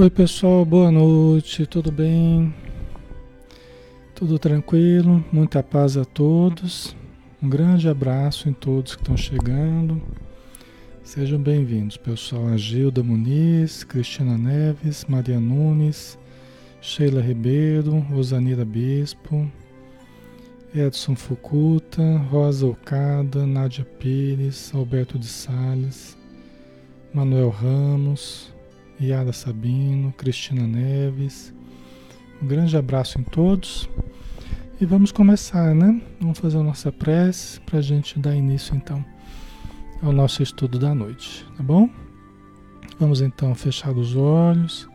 Oi pessoal, boa noite, tudo bem? Tudo tranquilo? Muita paz a todos. Um grande abraço em todos que estão chegando. Sejam bem-vindos, pessoal. A Gilda Muniz, Cristina Neves, Maria Nunes, Sheila Ribeiro, Rosanira Bispo, Edson Fucuta, Rosa Ocada, Nádia Pires, Alberto de Sales, Manuel Ramos, Yara Sabino, Cristina Neves. Um grande abraço em todos. E vamos começar, né? Vamos fazer a nossa prece para a gente dar início então ao nosso estudo da noite, tá bom? Vamos então fechar os olhos,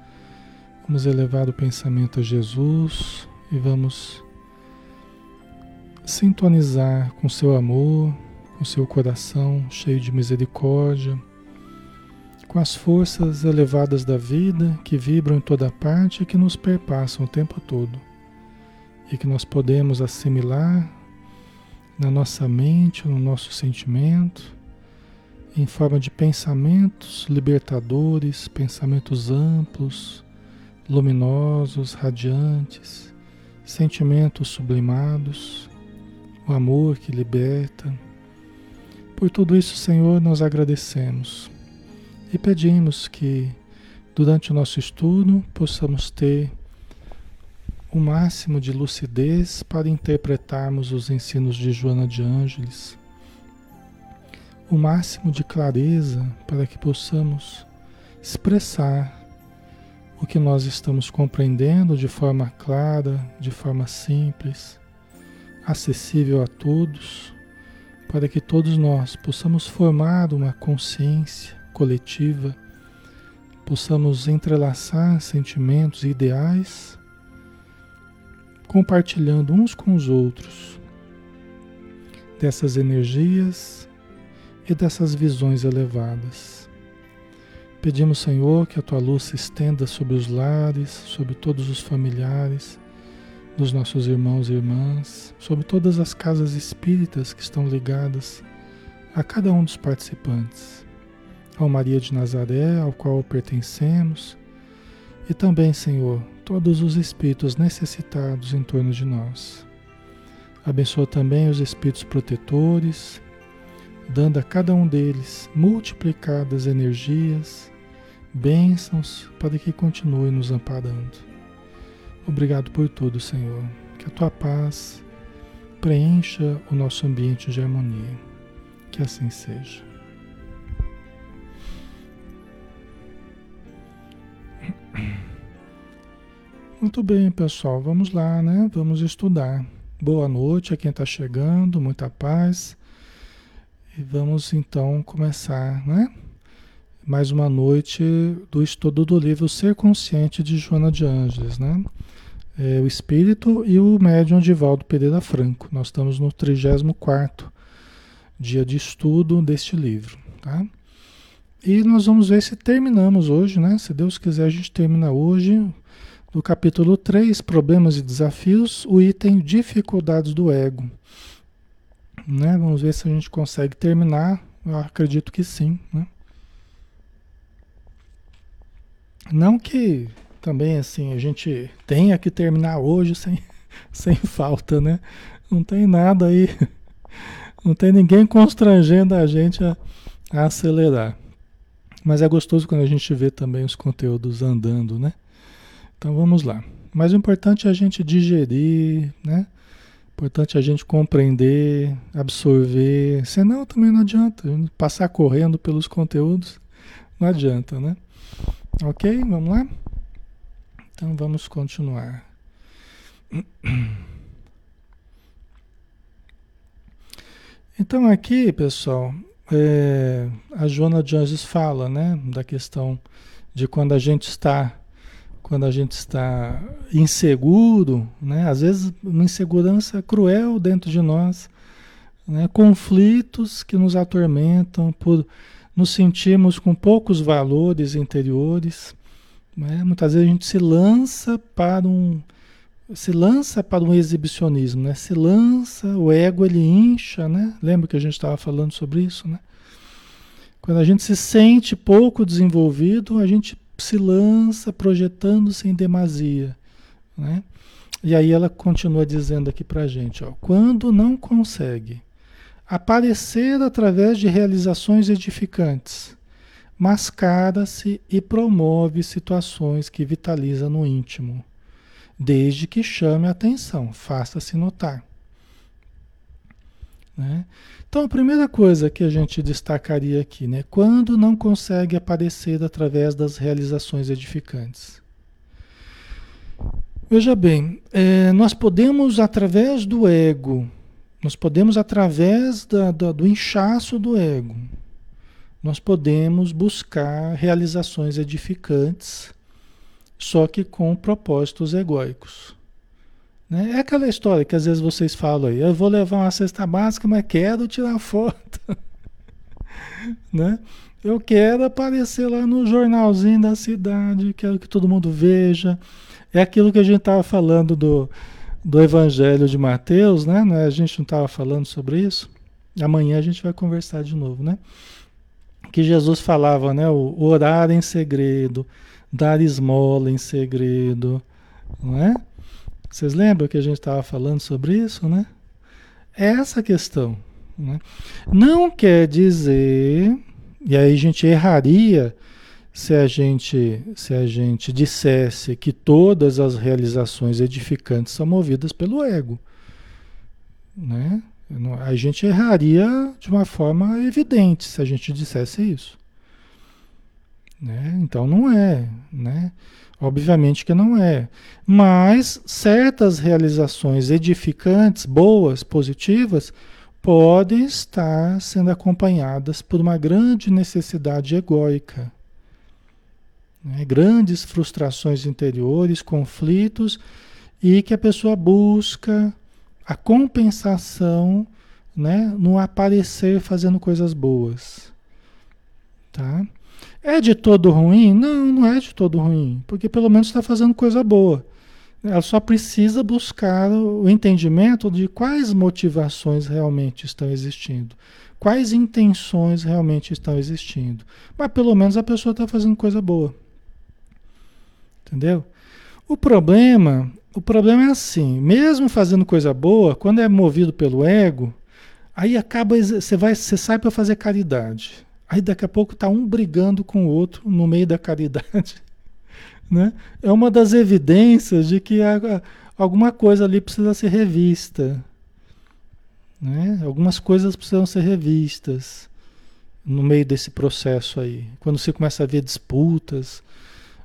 vamos elevar o pensamento a Jesus e vamos sintonizar com seu amor, com seu coração cheio de misericórdia com as forças elevadas da vida que vibram em toda parte e que nos perpassam o tempo todo, e que nós podemos assimilar na nossa mente, no nosso sentimento, em forma de pensamentos libertadores, pensamentos amplos, luminosos, radiantes, sentimentos sublimados, o amor que liberta. Por tudo isso, Senhor, nós agradecemos e pedimos que durante o nosso estudo possamos ter o máximo de lucidez para interpretarmos os ensinos de Joana de Ângeles, o máximo de clareza para que possamos expressar o que nós estamos compreendendo de forma clara, de forma simples, acessível a todos, para que todos nós possamos formar uma consciência coletiva, possamos entrelaçar sentimentos e ideais, compartilhando uns com os outros dessas energias e dessas visões elevadas. Pedimos, Senhor, que a tua luz se estenda sobre os lares, sobre todos os familiares dos nossos irmãos e irmãs, sobre todas as casas espíritas que estão ligadas a cada um dos participantes ao Maria de Nazaré, ao qual pertencemos, e também, Senhor, todos os espíritos necessitados em torno de nós. Abençoa também os espíritos protetores, dando a cada um deles multiplicadas energias, bênçãos, para que continue nos amparando. Obrigado por tudo, Senhor. Que a tua paz preencha o nosso ambiente de harmonia. Que assim seja. Muito bem, pessoal, vamos lá, né? Vamos estudar. Boa noite a quem está chegando, muita paz. E vamos então começar, né? Mais uma noite do estudo do livro Ser Consciente de Joana de Ângeles, né? É, o Espírito e o Médium Divaldo Pereira Franco. Nós estamos no 34 dia de estudo deste livro, tá? E nós vamos ver se terminamos hoje, né? Se Deus quiser, a gente termina hoje, do capítulo 3, Problemas e Desafios, o item Dificuldades do Ego. Né? Vamos ver se a gente consegue terminar. Eu acredito que sim. Né? Não que também assim a gente tenha que terminar hoje sem, sem falta, né? Não tem nada aí, não tem ninguém constrangendo a gente a, a acelerar. Mas é gostoso quando a gente vê também os conteúdos andando, né? Então vamos lá. Mas o importante é a gente digerir, né? Importante é a gente compreender, absorver. Senão também não adianta. Passar correndo pelos conteúdos não adianta, né? Ok? Vamos lá? Então vamos continuar. Então aqui, pessoal, é, a Joana de Anjos fala, né, da questão de quando a gente está quando a gente está inseguro, né, às vezes uma insegurança cruel dentro de nós, né, conflitos que nos atormentam por nos sentirmos com poucos valores interiores, né, muitas vezes a gente se lança para um se lança para um exibicionismo, né? Se lança, o ego ele incha, né? Lembra que a gente estava falando sobre isso, né? Quando a gente se sente pouco desenvolvido, a gente se lança projetando-se em demasia. Né? E aí ela continua dizendo aqui para gente, ó, quando não consegue aparecer através de realizações edificantes, mascara-se e promove situações que vitaliza no íntimo, desde que chame a atenção, faça-se notar. Né? Então, a primeira coisa que a gente destacaria aqui, né? Quando não consegue aparecer através das realizações edificantes. Veja bem, é, nós podemos, através do ego, nós podemos, através da, da, do inchaço do ego, nós podemos buscar realizações edificantes, só que com propósitos egóicos. Né? É aquela história que às vezes vocês falam aí, eu vou levar uma cesta básica, mas quero tirar foto. né? Eu quero aparecer lá no jornalzinho da cidade, quero que todo mundo veja. É aquilo que a gente estava falando do, do Evangelho de Mateus, né? A gente não estava falando sobre isso? Amanhã a gente vai conversar de novo, né? Que Jesus falava, né? O orar em segredo, dar esmola em segredo, não é? Vocês lembram que a gente estava falando sobre isso, né? É essa questão. Né? Não quer dizer, e aí a gente erraria se a gente, se a gente dissesse que todas as realizações edificantes são movidas pelo ego. Né? A gente erraria de uma forma evidente se a gente dissesse isso. Né? Então não é. Né? Obviamente que não é. Mas certas realizações edificantes, boas, positivas, podem estar sendo acompanhadas por uma grande necessidade egóica né? grandes frustrações interiores, conflitos, e que a pessoa busca a compensação né, no aparecer fazendo coisas boas. Tá? É de todo ruim? Não, não é de todo ruim, porque pelo menos está fazendo coisa boa. Ela só precisa buscar o entendimento de quais motivações realmente estão existindo, quais intenções realmente estão existindo. Mas pelo menos a pessoa está fazendo coisa boa. Entendeu? O problema, o problema é assim, mesmo fazendo coisa boa, quando é movido pelo ego, aí acaba você vai, você sai para fazer caridade. Aí daqui a pouco tá um brigando com o outro no meio da caridade, né? É uma das evidências de que alguma coisa ali precisa ser revista, né? Algumas coisas precisam ser revistas no meio desse processo aí. Quando você começa a ver disputas,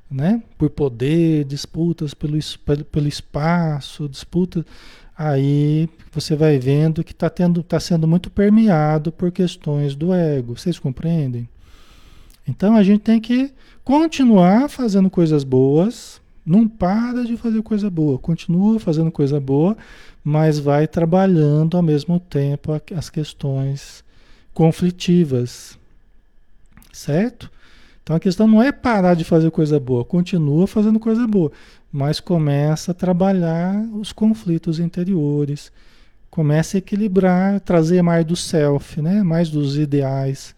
né? Por poder, disputas pelo, pelo espaço, disputas. Aí você vai vendo que está tá sendo muito permeado por questões do ego. Vocês compreendem? Então a gente tem que continuar fazendo coisas boas, não para de fazer coisa boa, continua fazendo coisa boa, mas vai trabalhando ao mesmo tempo as questões conflitivas, certo? Então a questão não é parar de fazer coisa boa, continua fazendo coisa boa, mas começa a trabalhar os conflitos interiores, começa a equilibrar, trazer mais do self, né? mais dos ideais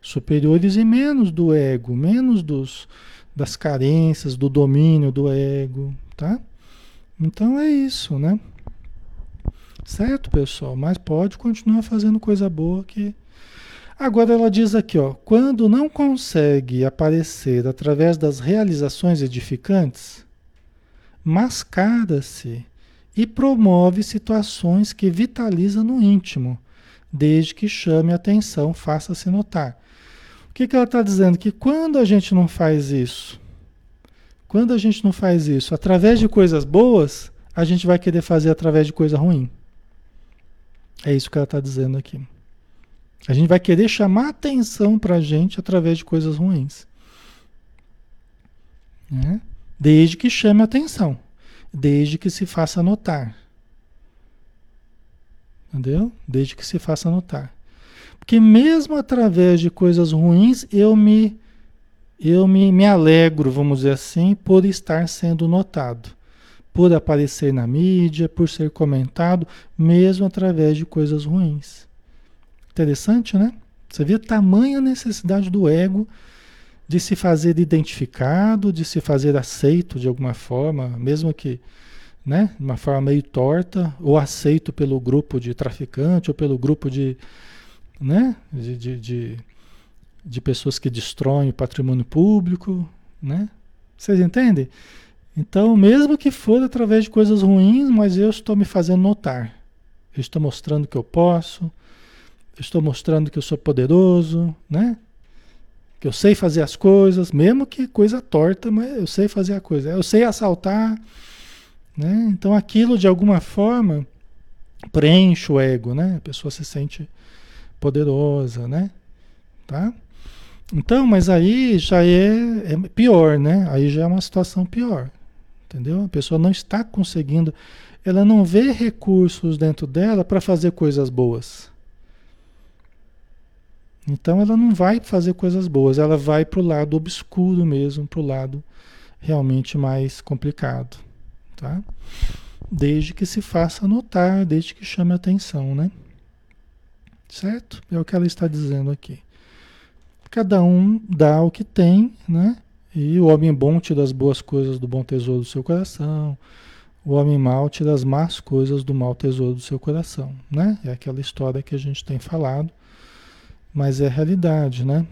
superiores e menos do ego, menos dos, das carências, do domínio do ego, tá? Então é isso, né? Certo, pessoal? Mas pode continuar fazendo coisa boa que Agora ela diz aqui, ó, quando não consegue aparecer através das realizações edificantes, mascara-se e promove situações que vitalizam no íntimo, desde que chame a atenção, faça-se notar. O que, que ela está dizendo? Que quando a gente não faz isso, quando a gente não faz isso através de coisas boas, a gente vai querer fazer através de coisa ruim. É isso que ela está dizendo aqui. A gente vai querer chamar atenção para a gente através de coisas ruins. Né? Desde que chame atenção. Desde que se faça notar. Entendeu? Desde que se faça notar. Porque mesmo através de coisas ruins, eu me eu me, me alegro, vamos dizer assim, por estar sendo notado, por aparecer na mídia, por ser comentado, mesmo através de coisas ruins. Interessante, né? Você vê a tamanha necessidade do ego de se fazer identificado, de se fazer aceito de alguma forma, mesmo que né, de uma forma meio torta, ou aceito pelo grupo de traficante, ou pelo grupo de, né, de, de, de, de pessoas que destroem o patrimônio público, né? Vocês entendem? Então, mesmo que for através de coisas ruins, mas eu estou me fazendo notar. Eu estou mostrando que eu posso, estou mostrando que eu sou poderoso, né? Que eu sei fazer as coisas, mesmo que coisa torta, mas eu sei fazer a coisa. Eu sei assaltar, né? Então aquilo de alguma forma preenche o ego, né? A pessoa se sente poderosa, né? Tá? Então, mas aí já é, é pior, né? Aí já é uma situação pior, entendeu? A pessoa não está conseguindo ela não vê recursos dentro dela para fazer coisas boas. Então ela não vai fazer coisas boas, ela vai para o lado obscuro mesmo, para o lado realmente mais complicado, tá? Desde que se faça notar, desde que chame atenção, né? Certo? É o que ela está dizendo aqui. Cada um dá o que tem, né? E o homem bom tira as boas coisas do bom tesouro do seu coração o homem mau tira as más coisas do mau tesouro do seu coração, né? É aquela história que a gente tem falado, mas é realidade, né?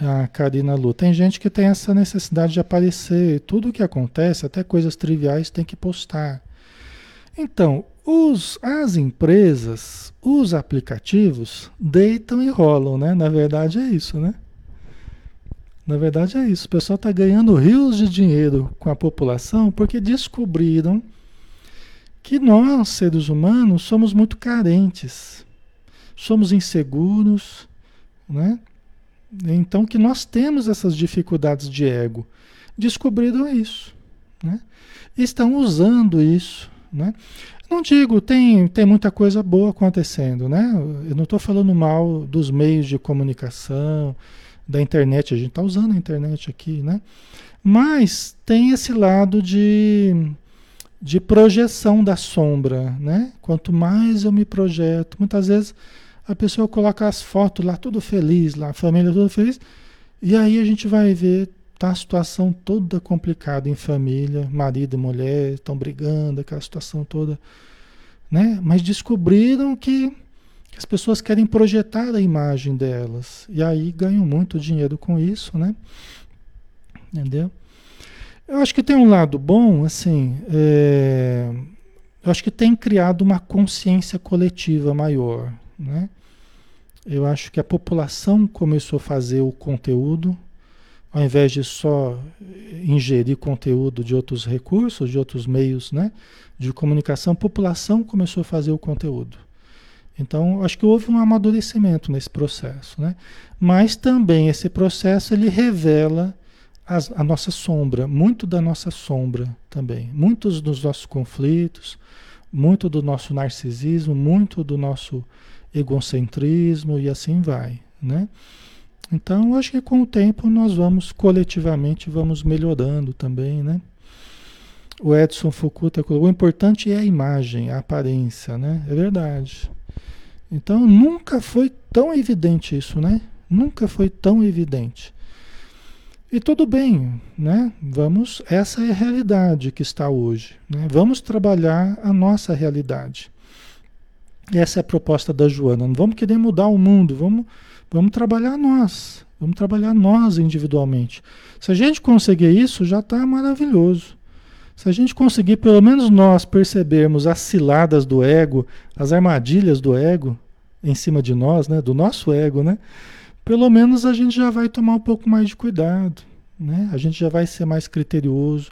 A Karina Lu, tem gente que tem essa necessidade de aparecer, tudo o que acontece, até coisas triviais, tem que postar. Então, os, as empresas, os aplicativos deitam e rolam, né? Na verdade é isso, né? Na verdade é isso. O pessoal está ganhando rios de dinheiro com a população porque descobriram que nós, seres humanos, somos muito carentes, somos inseguros, né? Então que nós temos essas dificuldades de ego. Descobriram isso, né? Estão usando isso, né? Não digo, tem, tem muita coisa boa acontecendo, né? Eu não estou falando mal dos meios de comunicação, da internet, a gente está usando a internet aqui, né? Mas tem esse lado de, de projeção da sombra, né? Quanto mais eu me projeto, muitas vezes a pessoa coloca as fotos lá, tudo feliz, lá, a família toda feliz, e aí a gente vai ver tá a situação toda complicada em família, marido e mulher estão brigando, aquela situação toda, né? Mas descobriram que as pessoas querem projetar a imagem delas. E aí ganham muito dinheiro com isso, né? Entendeu? Eu acho que tem um lado bom, assim, é, eu acho que tem criado uma consciência coletiva maior, né? Eu acho que a população começou a fazer o conteúdo, ao invés de só ingerir conteúdo de outros recursos, de outros meios, né, de comunicação, a população começou a fazer o conteúdo. Então, acho que houve um amadurecimento nesse processo, né? Mas também esse processo ele revela as, a nossa sombra, muito da nossa sombra também, muitos dos nossos conflitos, muito do nosso narcisismo, muito do nosso egocentrismo e assim vai, né? Então, acho que com o tempo nós vamos coletivamente vamos melhorando também, né? O Edson Fukuta colocou, o importante é a imagem, a aparência, né? É verdade. Então nunca foi tão evidente isso, né? Nunca foi tão evidente. E tudo bem, né? Vamos, essa é a realidade que está hoje. Né? Vamos trabalhar a nossa realidade. Essa é a proposta da Joana. Não vamos querer mudar o mundo, vamos, vamos trabalhar nós. Vamos trabalhar nós individualmente. Se a gente conseguir isso, já está maravilhoso. Se a gente conseguir, pelo menos nós, percebermos as ciladas do ego, as armadilhas do ego, em cima de nós, né, do nosso ego, né, pelo menos a gente já vai tomar um pouco mais de cuidado, né? A gente já vai ser mais criterioso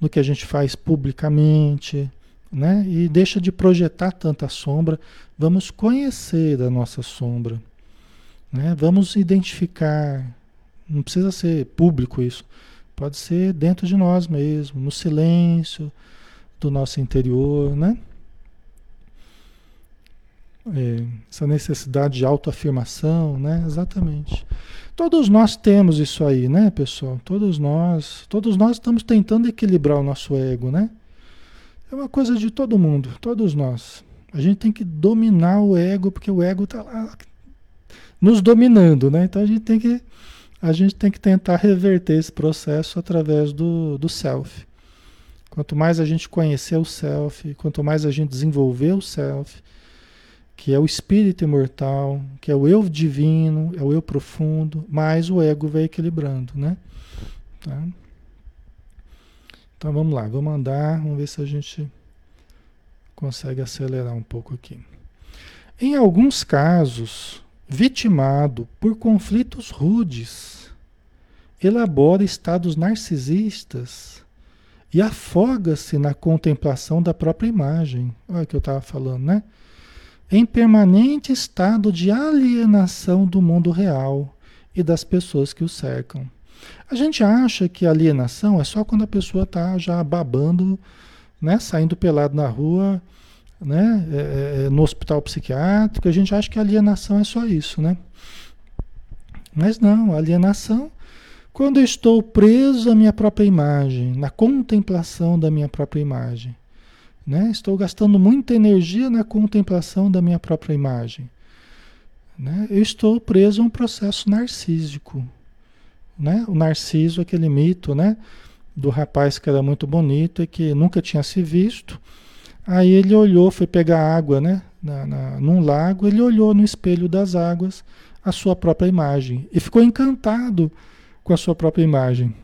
no que a gente faz publicamente, né? E deixa de projetar tanta sombra. Vamos conhecer a nossa sombra, né? Vamos identificar. Não precisa ser público isso. Pode ser dentro de nós mesmo, no silêncio do nosso interior, né? É, essa necessidade de autoafirmação, né? Exatamente. Todos nós temos isso aí, né, pessoal? Todos nós, todos nós estamos tentando equilibrar o nosso ego, né? É uma coisa de todo mundo, todos nós. A gente tem que dominar o ego, porque o ego está lá nos dominando, né? Então a gente tem que a gente tem que tentar reverter esse processo através do, do self. Quanto mais a gente conhecer o self, quanto mais a gente desenvolver o self, que é o espírito imortal, que é o eu divino, é o eu profundo, mais o ego vai equilibrando, né? Tá? Então vamos lá, vamos andar, vamos ver se a gente consegue acelerar um pouco aqui. Em alguns casos, vitimado por conflitos rudes, elabora estados narcisistas e afoga-se na contemplação da própria imagem. Olha o que eu estava falando, né? Em permanente estado de alienação do mundo real e das pessoas que o cercam. A gente acha que alienação é só quando a pessoa está já babando, né, saindo pelado na rua, né, é, é, é, no hospital psiquiátrico, a gente acha que alienação é só isso, né? Mas não, alienação, quando eu estou preso à minha própria imagem, na contemplação da minha própria imagem, né? Estou gastando muita energia na contemplação da minha própria imagem, né? Eu estou preso a um processo narcísico, né? O narciso, aquele mito, né? Do rapaz que era muito bonito e que nunca tinha se visto, Aí ele olhou, foi pegar água, né? Na, na, num lago, ele olhou no espelho das águas a sua própria imagem e ficou encantado com a sua própria imagem.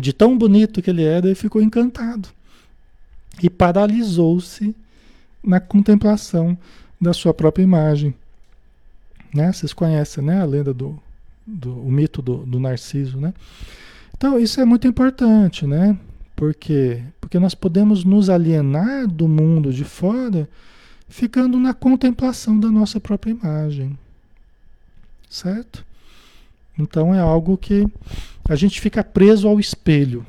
De tão bonito que ele era, ele ficou encantado e paralisou-se na contemplação da sua própria imagem. Né? Vocês conhecem né? a lenda do, do o mito do, do Narciso, né? Então isso é muito importante, né? Por quê? Porque nós podemos nos alienar do mundo de fora ficando na contemplação da nossa própria imagem. Certo? Então é algo que a gente fica preso ao espelho.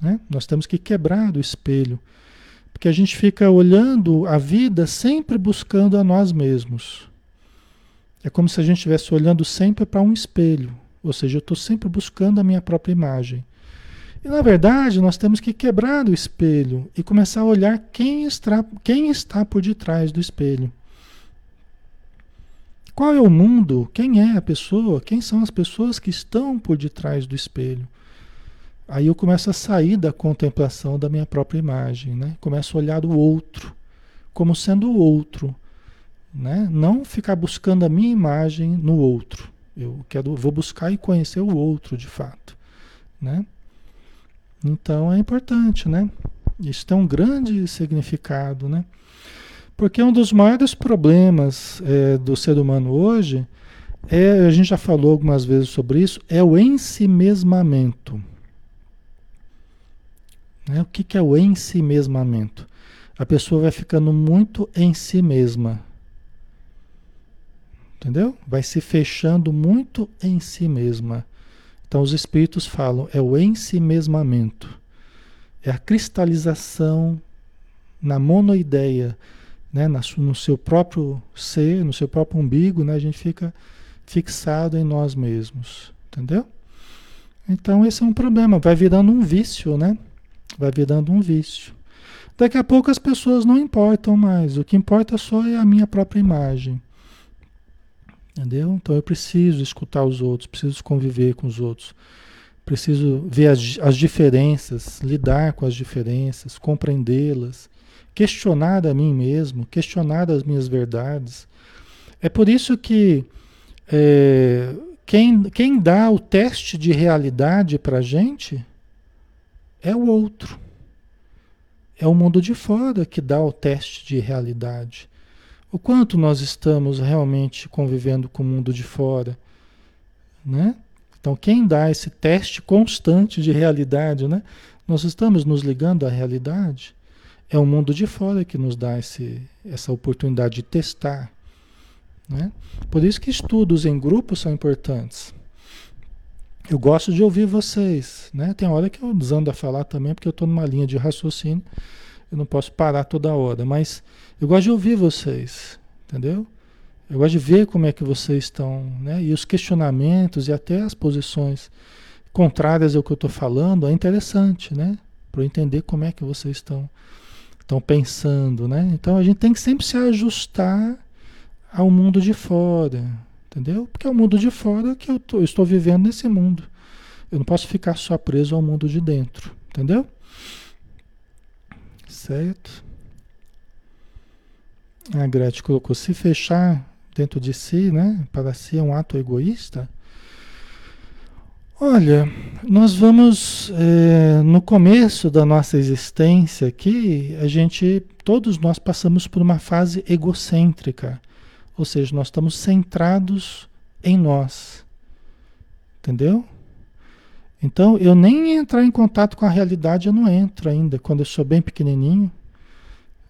Né? Nós temos que quebrar do espelho. Porque a gente fica olhando a vida sempre buscando a nós mesmos. É como se a gente estivesse olhando sempre para um espelho. Ou seja, eu estou sempre buscando a minha própria imagem. E na verdade, nós temos que quebrar o espelho e começar a olhar quem está, quem está por detrás do espelho. Qual é o mundo? Quem é a pessoa? Quem são as pessoas que estão por detrás do espelho? Aí eu começo a sair da contemplação da minha própria imagem, né? Começo a olhar o outro como sendo o outro, né? Não ficar buscando a minha imagem no outro. Eu quero, vou buscar e conhecer o outro de fato, né? Então é importante, né? Isso tem um grande significado, né? Porque um dos maiores problemas é, do ser humano hoje é, a gente já falou algumas vezes sobre isso, é o ensimesmamento. Né? O que, que é o ensimesmamento? A pessoa vai ficando muito em si mesma. Entendeu? Vai se fechando muito em si mesma. Então os espíritos falam, é o ensimesmamento, é a cristalização na monoideia, né, no seu próprio ser, no seu próprio umbigo, né, a gente fica fixado em nós mesmos, entendeu? Então esse é um problema, vai virando um vício, né? Vai virando um vício. Daqui a pouco as pessoas não importam mais, o que importa só é a minha própria imagem. Entendeu? Então eu preciso escutar os outros, preciso conviver com os outros, preciso ver as, as diferenças, lidar com as diferenças, compreendê-las, questionar a mim mesmo, questionar as minhas verdades. É por isso que é, quem, quem dá o teste de realidade para a gente é o outro. É o mundo de fora que dá o teste de realidade. O quanto nós estamos realmente convivendo com o mundo de fora, né? Então, quem dá esse teste constante de realidade, né? Nós estamos nos ligando à realidade. É o mundo de fora que nos dá esse, essa oportunidade de testar. Né? Por isso que estudos em grupo são importantes. Eu gosto de ouvir vocês. Né? Tem hora que eu desando a falar também, porque eu estou numa linha de raciocínio. Eu não posso parar toda hora. Mas eu gosto de ouvir vocês, entendeu? Eu gosto de ver como é que vocês estão, né? E os questionamentos e até as posições contrárias ao que eu estou falando é interessante, né? Para entender como é que vocês estão, estão pensando, né? Então a gente tem que sempre se ajustar ao mundo de fora, entendeu? Porque é o mundo de fora que eu, tô, eu estou vivendo nesse mundo. Eu não posso ficar só preso ao mundo de dentro, entendeu? Certo? A Gretchen colocou: se fechar dentro de si, né, para si é um ato egoísta. Olha, nós vamos é, no começo da nossa existência aqui, a gente, todos nós passamos por uma fase egocêntrica, ou seja, nós estamos centrados em nós, entendeu? Então, eu nem entrar em contato com a realidade eu não entro ainda, quando eu sou bem pequenininho,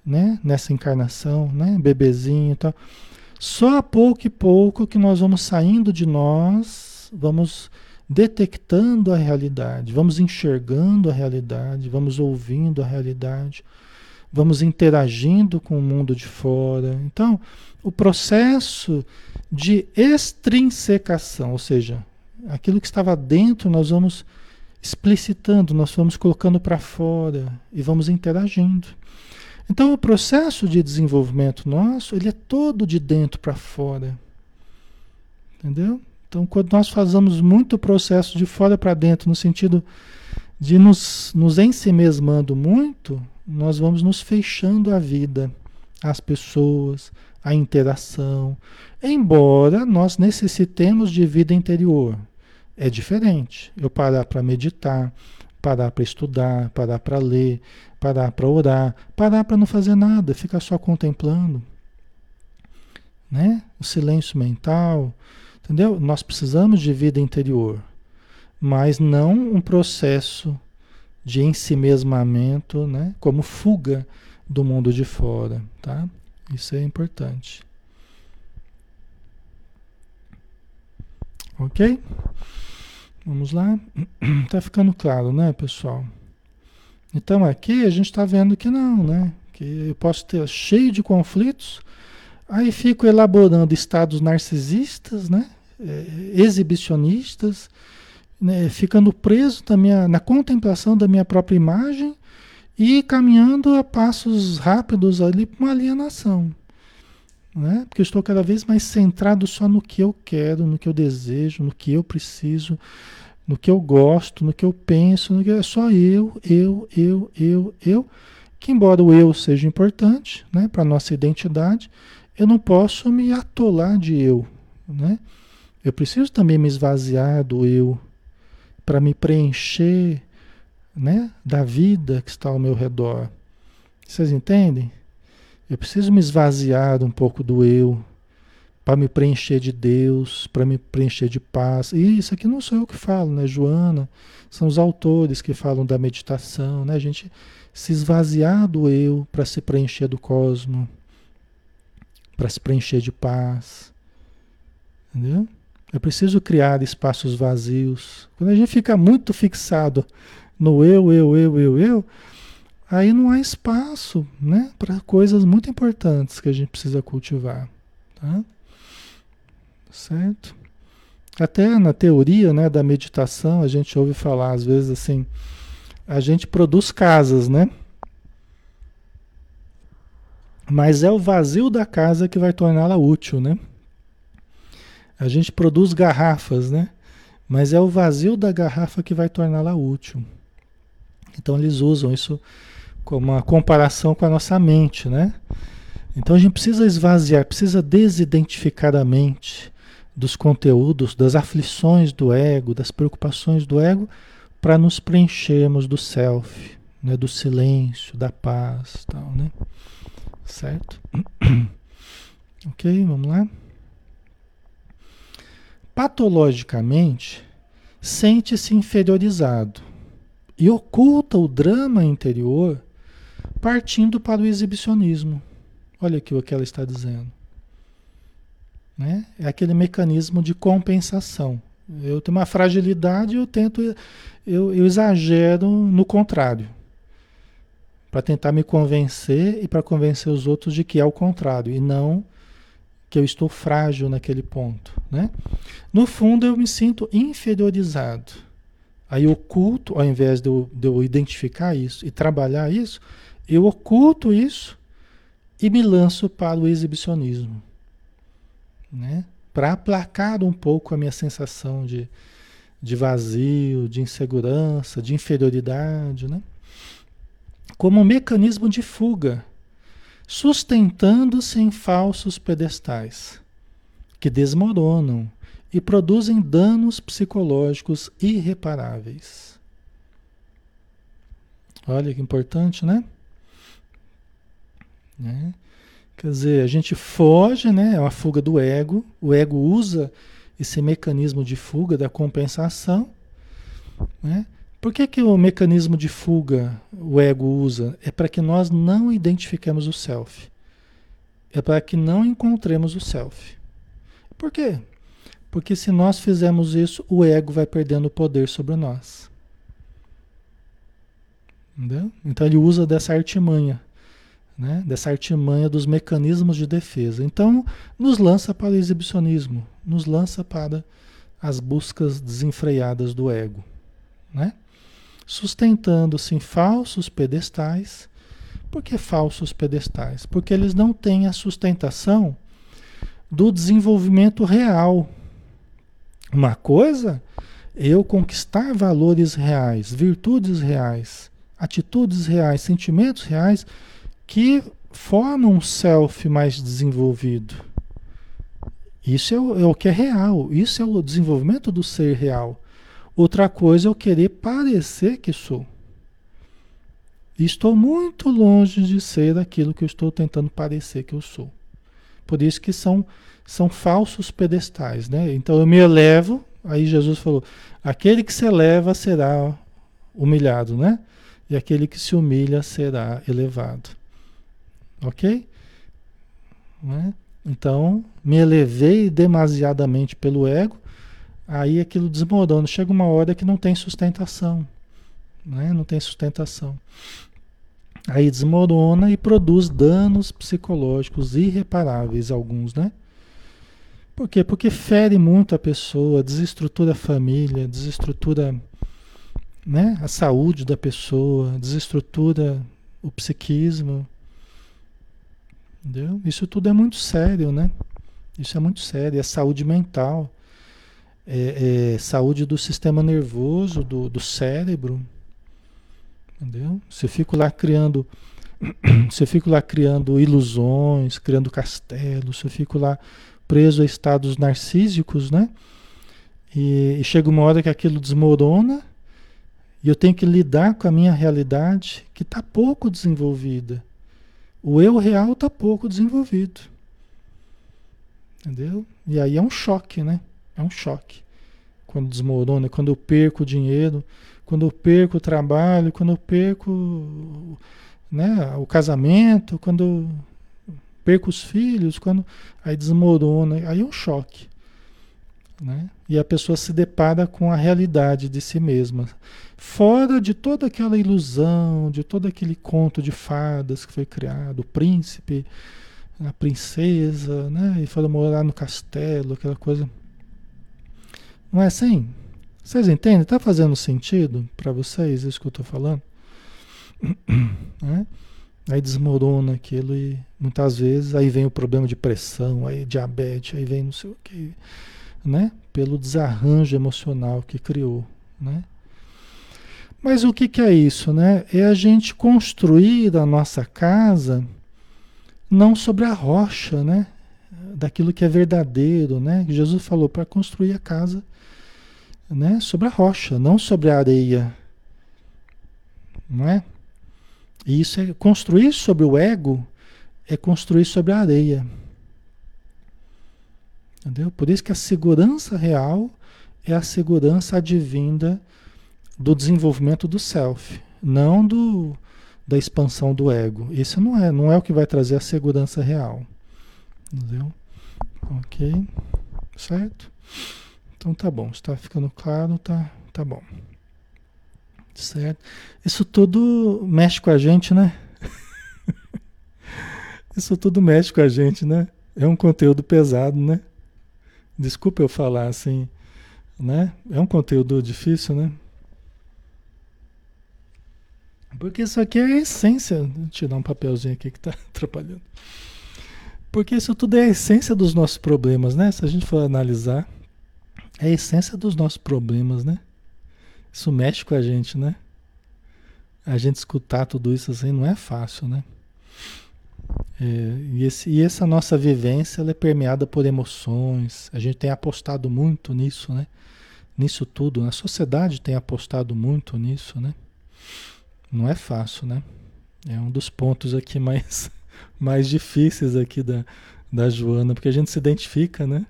né? Nessa encarnação, né? Bebezinho e tal. Só a pouco e pouco que nós vamos saindo de nós, vamos detectando a realidade, vamos enxergando a realidade, vamos ouvindo a realidade, vamos interagindo com o mundo de fora. Então, o processo de extrinsecação, ou seja, aquilo que estava dentro, nós vamos explicitando, nós vamos colocando para fora e vamos interagindo. Então, o processo de desenvolvimento nosso, ele é todo de dentro para fora. Entendeu? Então, quando nós fazemos muito processo de fora para dentro, no sentido de nos, nos ensimesmando muito, nós vamos nos fechando a vida, as pessoas, a interação. Embora nós necessitemos de vida interior. É diferente. Eu parar para meditar, parar para estudar, parar para ler, parar para orar, parar para não fazer nada, ficar só contemplando. Né? O silêncio mental, entendeu? Nós precisamos de vida interior, mas não um processo de ensimesmamento, né? Como fuga do mundo de fora, tá? Isso é importante. Ok? Vamos lá? Tá ficando claro, né, pessoal? Então aqui a gente está vendo que não, né? Que eu posso ter cheio de conflitos, aí fico elaborando estados narcisistas, né? É, exibicionistas, né? ficando preso na, minha, na contemplação da minha própria imagem e caminhando a passos rápidos ali para uma alienação. Né? Porque eu estou cada vez mais centrado só no que eu quero, no que eu desejo, no que eu preciso, no que eu gosto, no que eu penso, no que é só eu, eu, eu, eu, eu. Que embora o eu seja importante, né, para nossa identidade, eu não posso me atolar de eu, né? Eu preciso também me esvaziar do eu para me preencher, né, da vida que está ao meu redor. Vocês entendem? Eu preciso me esvaziar um pouco do eu para me preencher de Deus, para me preencher de paz. E isso aqui não sou eu que falo, né, Joana? São os autores que falam da meditação, né? A gente se esvaziar do eu para se preencher do cosmo, para se preencher de paz. Entendeu? Eu preciso criar espaços vazios. Quando a gente fica muito fixado no eu, eu, eu, eu, eu, aí não há espaço né, para coisas muito importantes que a gente precisa cultivar. Tá? Certo? Até na teoria né, da meditação, a gente ouve falar, às vezes, assim, a gente produz casas, né? Mas é o vazio da casa que vai torná-la útil, né? A gente produz garrafas, né? Mas é o vazio da garrafa que vai torná-la útil. Então eles usam isso como uma comparação com a nossa mente, né? Então a gente precisa esvaziar, precisa desidentificar a mente dos conteúdos, das aflições do ego, das preocupações do ego, para nos preenchermos do self, né? do silêncio, da paz, tal, né? Certo? ok, vamos lá. Patologicamente, sente-se inferiorizado e oculta o drama interior partindo para o exibicionismo. Olha aqui o que ela está dizendo. Né? É aquele mecanismo de compensação. Eu tenho uma fragilidade, eu tento, eu, eu exagero no contrário, para tentar me convencer e para convencer os outros de que é o contrário e não que eu estou frágil naquele ponto, né? No fundo, eu me sinto inferiorizado. Aí oculto, ao invés de eu, de eu identificar isso e trabalhar isso, eu oculto isso e me lanço para o exibicionismo. né? Para aplacar um pouco a minha sensação de, de vazio, de insegurança, de inferioridade, né? Como um mecanismo de fuga, sustentando-se em falsos pedestais que desmoronam e produzem danos psicológicos irreparáveis. Olha que importante, né? Né? Quer dizer, a gente foge, né? É uma fuga do ego. O ego usa esse mecanismo de fuga da compensação, né? Por que, que o mecanismo de fuga o ego usa? É para que nós não identifiquemos o self. É para que não encontremos o self. Por quê? Porque se nós fizermos isso, o ego vai perdendo o poder sobre nós. Entendeu? Então ele usa dessa artimanha, né? dessa artimanha dos mecanismos de defesa. Então, nos lança para o exibicionismo, nos lança para as buscas desenfreadas do ego, né? sustentando-se em falsos pedestais. Por que falsos pedestais? Porque eles não têm a sustentação do desenvolvimento real. Uma coisa é eu conquistar valores reais, virtudes reais, atitudes reais, sentimentos reais que formam um self mais desenvolvido. Isso é o, é o, que é real, isso é o desenvolvimento do ser real. Outra coisa é eu querer parecer que sou. estou muito longe de ser aquilo que eu estou tentando parecer que eu sou. Por isso que são, são falsos pedestais, né? Então eu me elevo, aí Jesus falou, aquele que se eleva será humilhado, né? E aquele que se humilha será elevado. Ok? Né? Então, me elevei demasiadamente pelo ego, aí aquilo desmorona. Chega uma hora que não tem sustentação. Né? Não tem sustentação. Aí desmorona e produz danos psicológicos irreparáveis, alguns, né? Por quê? Porque fere muito a pessoa, desestrutura a família, desestrutura né, a saúde da pessoa, desestrutura o psiquismo. Entendeu? Isso tudo é muito sério, né? Isso é muito sério. É saúde mental, é, é saúde do sistema nervoso, do, do cérebro. Entendeu? Você fica lá criando, você fica lá criando ilusões, criando castelos, você fica lá preso a estados narcísicos, né? E, e chega uma hora que aquilo desmorona e eu tenho que lidar com a minha realidade que está pouco desenvolvida. O eu real está pouco desenvolvido. Entendeu? E aí é um choque, né? É um choque. Quando desmorona, quando eu perco o dinheiro, quando eu perco o trabalho, quando eu perco né, o casamento, quando eu perco os filhos, quando aí desmorona, aí é um choque. Né? E a pessoa se depara com a realidade de si mesma, fora de toda aquela ilusão, de todo aquele conto de fadas que foi criado, o príncipe, a princesa, né? e foram morar no castelo, aquela coisa. Não é assim? Vocês entendem? Está fazendo sentido para vocês isso que eu estou falando? Né? Aí desmorona aquilo e muitas vezes aí vem o problema de pressão, aí diabetes, aí vem não sei o que, né? Pelo desarranjo emocional que criou, né? Mas o que, que é isso, né? É a gente construir a nossa casa não sobre a rocha, né? Daquilo que é verdadeiro, né? Jesus falou para construir a casa né, sobre a rocha, não sobre a areia. Não é? E isso é construir sobre o ego, é construir sobre a areia. Entendeu? Por isso que a segurança real é a segurança advinda do desenvolvimento do self, não do da expansão do ego. Isso não é, não é o que vai trazer a segurança real. Entendeu? OK? Certo? Então tá bom, está ficando claro, tá, tá bom. Certo? Isso tudo mexe com a gente, né? Isso tudo mexe com a gente, né? É um conteúdo pesado, né? Desculpa eu falar assim, né? É um conteúdo difícil, né? Porque isso aqui é a essência. Vou tirar um papelzinho aqui que está atrapalhando. Porque isso tudo é a essência dos nossos problemas, né? Se a gente for analisar, é a essência dos nossos problemas, né? Isso mexe com a gente, né? A gente escutar tudo isso assim não é fácil, né? É, e, esse, e, essa nossa vivência é permeada por emoções. A gente tem apostado muito nisso, né? Nisso tudo. A sociedade tem apostado muito nisso, né? Não é fácil, né? É um dos pontos aqui mais, mais difíceis aqui da, da Joana, porque a gente se identifica, né?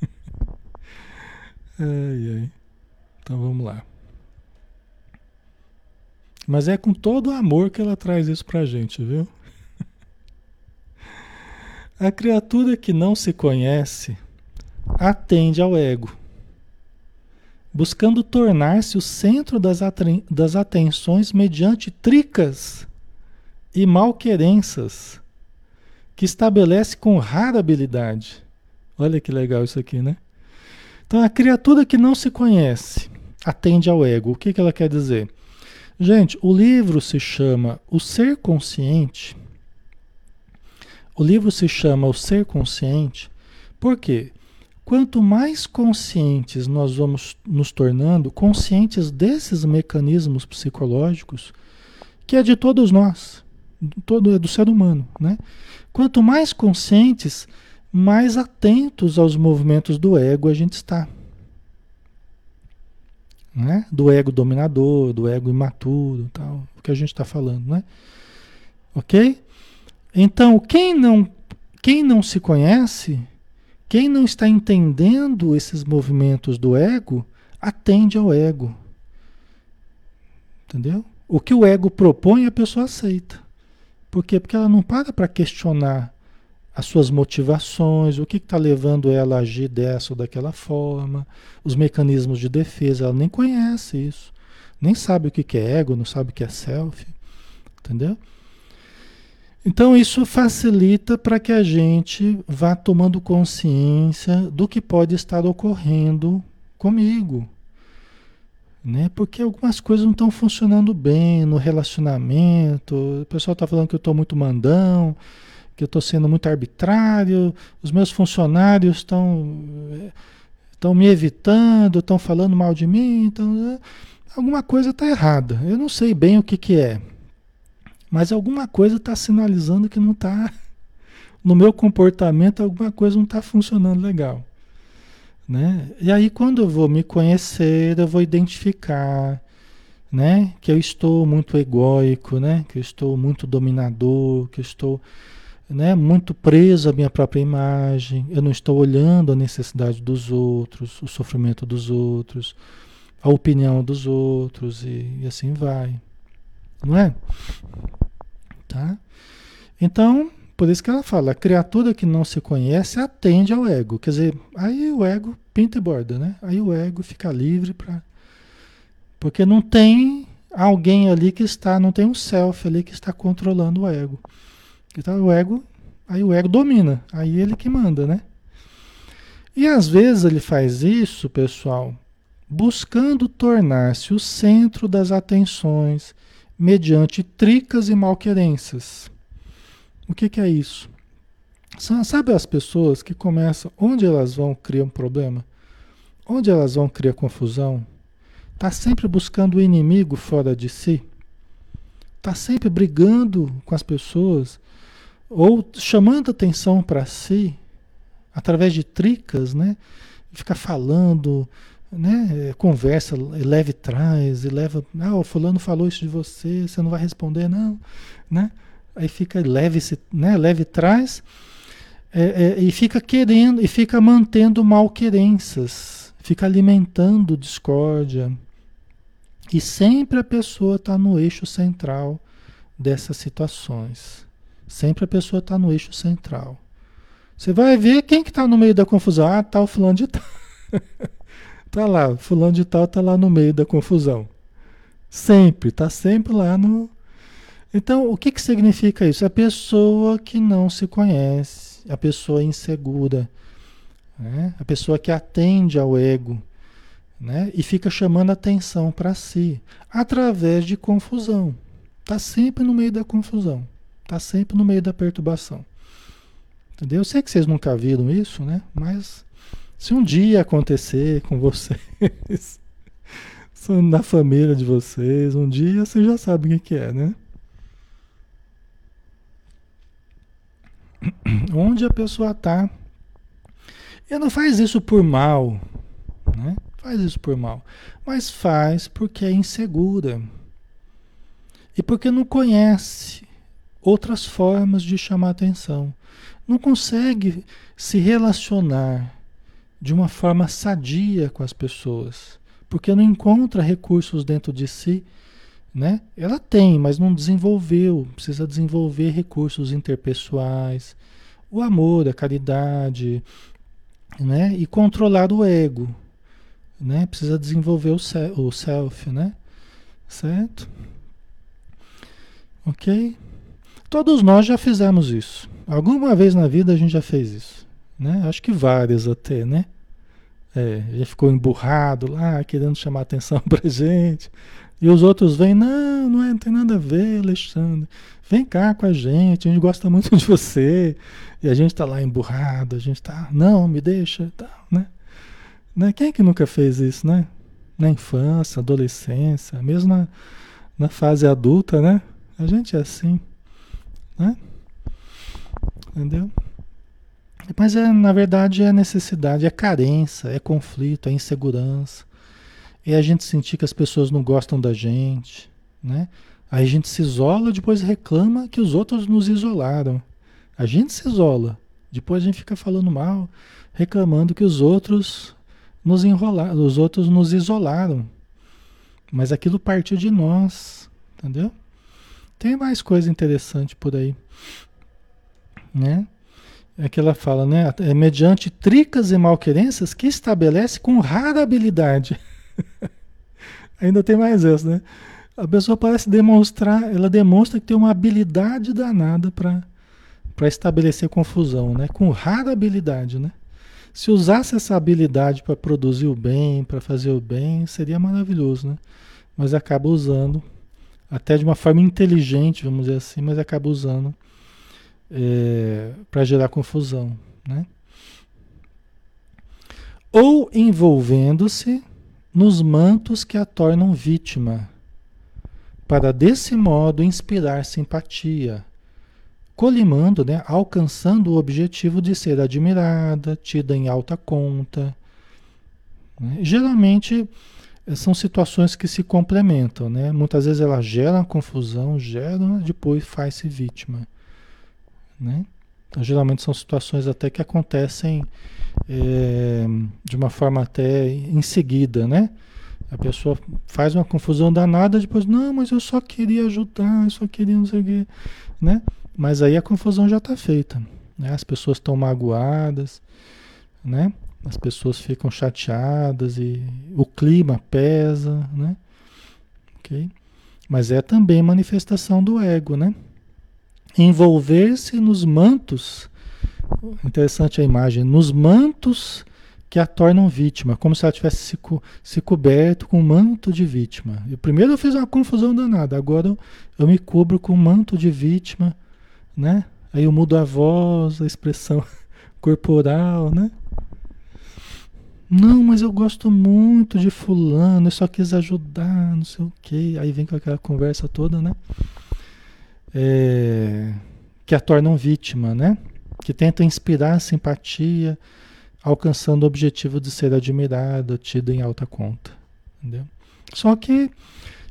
ai, ai. Então vamos lá. Mas é com todo o amor que ela traz isso pra gente, viu? A criatura que não se conhece atende ao ego, buscando tornar-se o centro das, das atenções mediante tricas e malquerenças que estabelece com rara habilidade. Olha que legal isso aqui, né? Então, a criatura que não se conhece atende ao ego. O que, que ela quer dizer? Gente, o livro se chama O Ser Consciente o livro se chama O Ser Consciente, porque quanto mais conscientes nós vamos nos tornando, conscientes desses mecanismos psicológicos, que é de todos nós, todo é do ser humano, né? Quanto mais conscientes, mais atentos aos movimentos do ego a gente está. Né? Do ego dominador, do ego imaturo, tal, o que a gente está falando, né? Ok? Então, quem não, quem não se conhece, quem não está entendendo esses movimentos do ego, atende ao ego. Entendeu? O que o ego propõe, a pessoa aceita. Por quê? Porque ela não para para questionar as suas motivações, o que está levando ela a agir dessa ou daquela forma, os mecanismos de defesa. Ela nem conhece isso. Nem sabe o que é ego, não sabe o que é self. Entendeu? Então isso facilita para que a gente vá tomando consciência do que pode estar ocorrendo comigo. Né? Porque algumas coisas não estão funcionando bem no relacionamento. O pessoal está falando que eu estou muito mandão, que eu estou sendo muito arbitrário, os meus funcionários estão estão me evitando, estão falando mal de mim, então alguma coisa está errada. Eu não sei bem o que, que é. Mas alguma coisa está sinalizando que não está. No meu comportamento, alguma coisa não está funcionando legal. Né? E aí, quando eu vou me conhecer, eu vou identificar né? que eu estou muito egóico, né? que eu estou muito dominador, que eu estou né? muito preso à minha própria imagem, eu não estou olhando a necessidade dos outros, o sofrimento dos outros, a opinião dos outros e, e assim vai. Não é? Tá? Então, por isso que ela fala, a criatura que não se conhece atende ao ego. Quer dizer, aí o ego pinta e borda, né? Aí o ego fica livre para. Porque não tem alguém ali que está, não tem um self ali que está controlando o ego. Então o ego, aí o ego domina, aí ele que manda, né? E às vezes ele faz isso, pessoal, buscando tornar-se o centro das atenções, mediante tricas e malquerenças. O que, que é isso? Sabe as pessoas que começam, onde elas vão criar um problema? Onde elas vão criar confusão? Está sempre buscando o inimigo fora de si? Está sempre brigando com as pessoas? Ou chamando atenção para si, através de tricas, né? Fica falando, né, conversa, leve traz, e leva, ah, o fulano falou isso de você, você não vai responder, não, né? Aí fica leve, né, leve traz, é, é, e fica querendo, e fica mantendo malquerenças, fica alimentando discórdia. E sempre a pessoa está no eixo central dessas situações. Sempre a pessoa está no eixo central. Você vai ver quem que está no meio da confusão. Ah, tá o fulano de tal. Tá lá, fulano de tal tá lá no meio da confusão. Sempre, tá sempre lá no. Então, o que, que significa isso? A pessoa que não se conhece, a pessoa insegura, né? a pessoa que atende ao ego, né? e fica chamando atenção para si, através de confusão. Está sempre no meio da confusão, está sempre no meio da perturbação. Entendeu? Eu sei que vocês nunca viram isso, né? Mas se um dia acontecer com vocês, na família de vocês, um dia vocês já sabem o que é, né? Onde a pessoa está. E não faz isso por mal, né? Faz isso por mal. Mas faz porque é insegura. E porque não conhece outras formas de chamar atenção. Não consegue se relacionar de uma forma sadia com as pessoas, porque não encontra recursos dentro de si, né? Ela tem, mas não desenvolveu, precisa desenvolver recursos interpessoais, o amor, a caridade, né? E controlar o ego, né? Precisa desenvolver o, o self, né? Certo? Ok? Todos nós já fizemos isso. Alguma vez na vida a gente já fez isso. Né? Acho que várias até, né? É, já ficou emburrado lá, querendo chamar atenção pra gente. E os outros vêm, não, não, é, não tem nada a ver, Alexandre. Vem cá com a gente, a gente gosta muito de você. E a gente tá lá emburrado, a gente tá, não, me deixa, tal, né? né? Quem é que nunca fez isso, né? Na infância, adolescência, mesmo na, na fase adulta, né? A gente é assim, né? Entendeu? Mas é, na verdade é necessidade, é carência, é conflito, é insegurança. É a gente sentir que as pessoas não gostam da gente, né? Aí a gente se isola, depois reclama que os outros nos isolaram. A gente se isola, depois a gente fica falando mal, reclamando que os outros nos enrolaram, os outros nos isolaram. Mas aquilo partiu de nós, entendeu? Tem mais coisa interessante por aí, né? É que ela fala, né? É mediante tricas e malquerências que estabelece com rara habilidade. Ainda tem mais essa, né? A pessoa parece demonstrar, ela demonstra que tem uma habilidade danada para estabelecer confusão, né? Com rara habilidade, né? Se usasse essa habilidade para produzir o bem, para fazer o bem, seria maravilhoso, né? Mas acaba usando, até de uma forma inteligente, vamos dizer assim, mas acaba usando é, para gerar confusão, né? Ou envolvendo-se nos mantos que a tornam vítima, para desse modo inspirar simpatia, colimando, né, alcançando o objetivo de ser admirada, tida em alta conta. Né? Geralmente eh, são situações que se complementam, né? Muitas vezes ela gera confusão, gera, depois faz-se vítima. Né? Então, geralmente são situações até que acontecem é, de uma forma até em seguida, né? A pessoa faz uma confusão danada, depois, não, mas eu só queria ajudar, eu só queria não sei o quê, né? Mas aí a confusão já está feita, né? As pessoas estão magoadas, né? As pessoas ficam chateadas e o clima pesa, né? Ok? Mas é também manifestação do ego, né? Envolver-se nos mantos, interessante a imagem, nos mantos que a tornam vítima, como se ela tivesse se, co se coberto com um manto de vítima. Eu, primeiro eu fiz uma confusão danada, agora eu, eu me cubro com um manto de vítima, né? Aí eu mudo a voz, a expressão corporal, né? Não, mas eu gosto muito de fulano, eu só quis ajudar, não sei o quê. Aí vem com aquela conversa toda, né? É, que a tornam vítima, né? Que tentam inspirar simpatia, alcançando o objetivo de ser admirado, tido em alta conta. Entendeu? Só que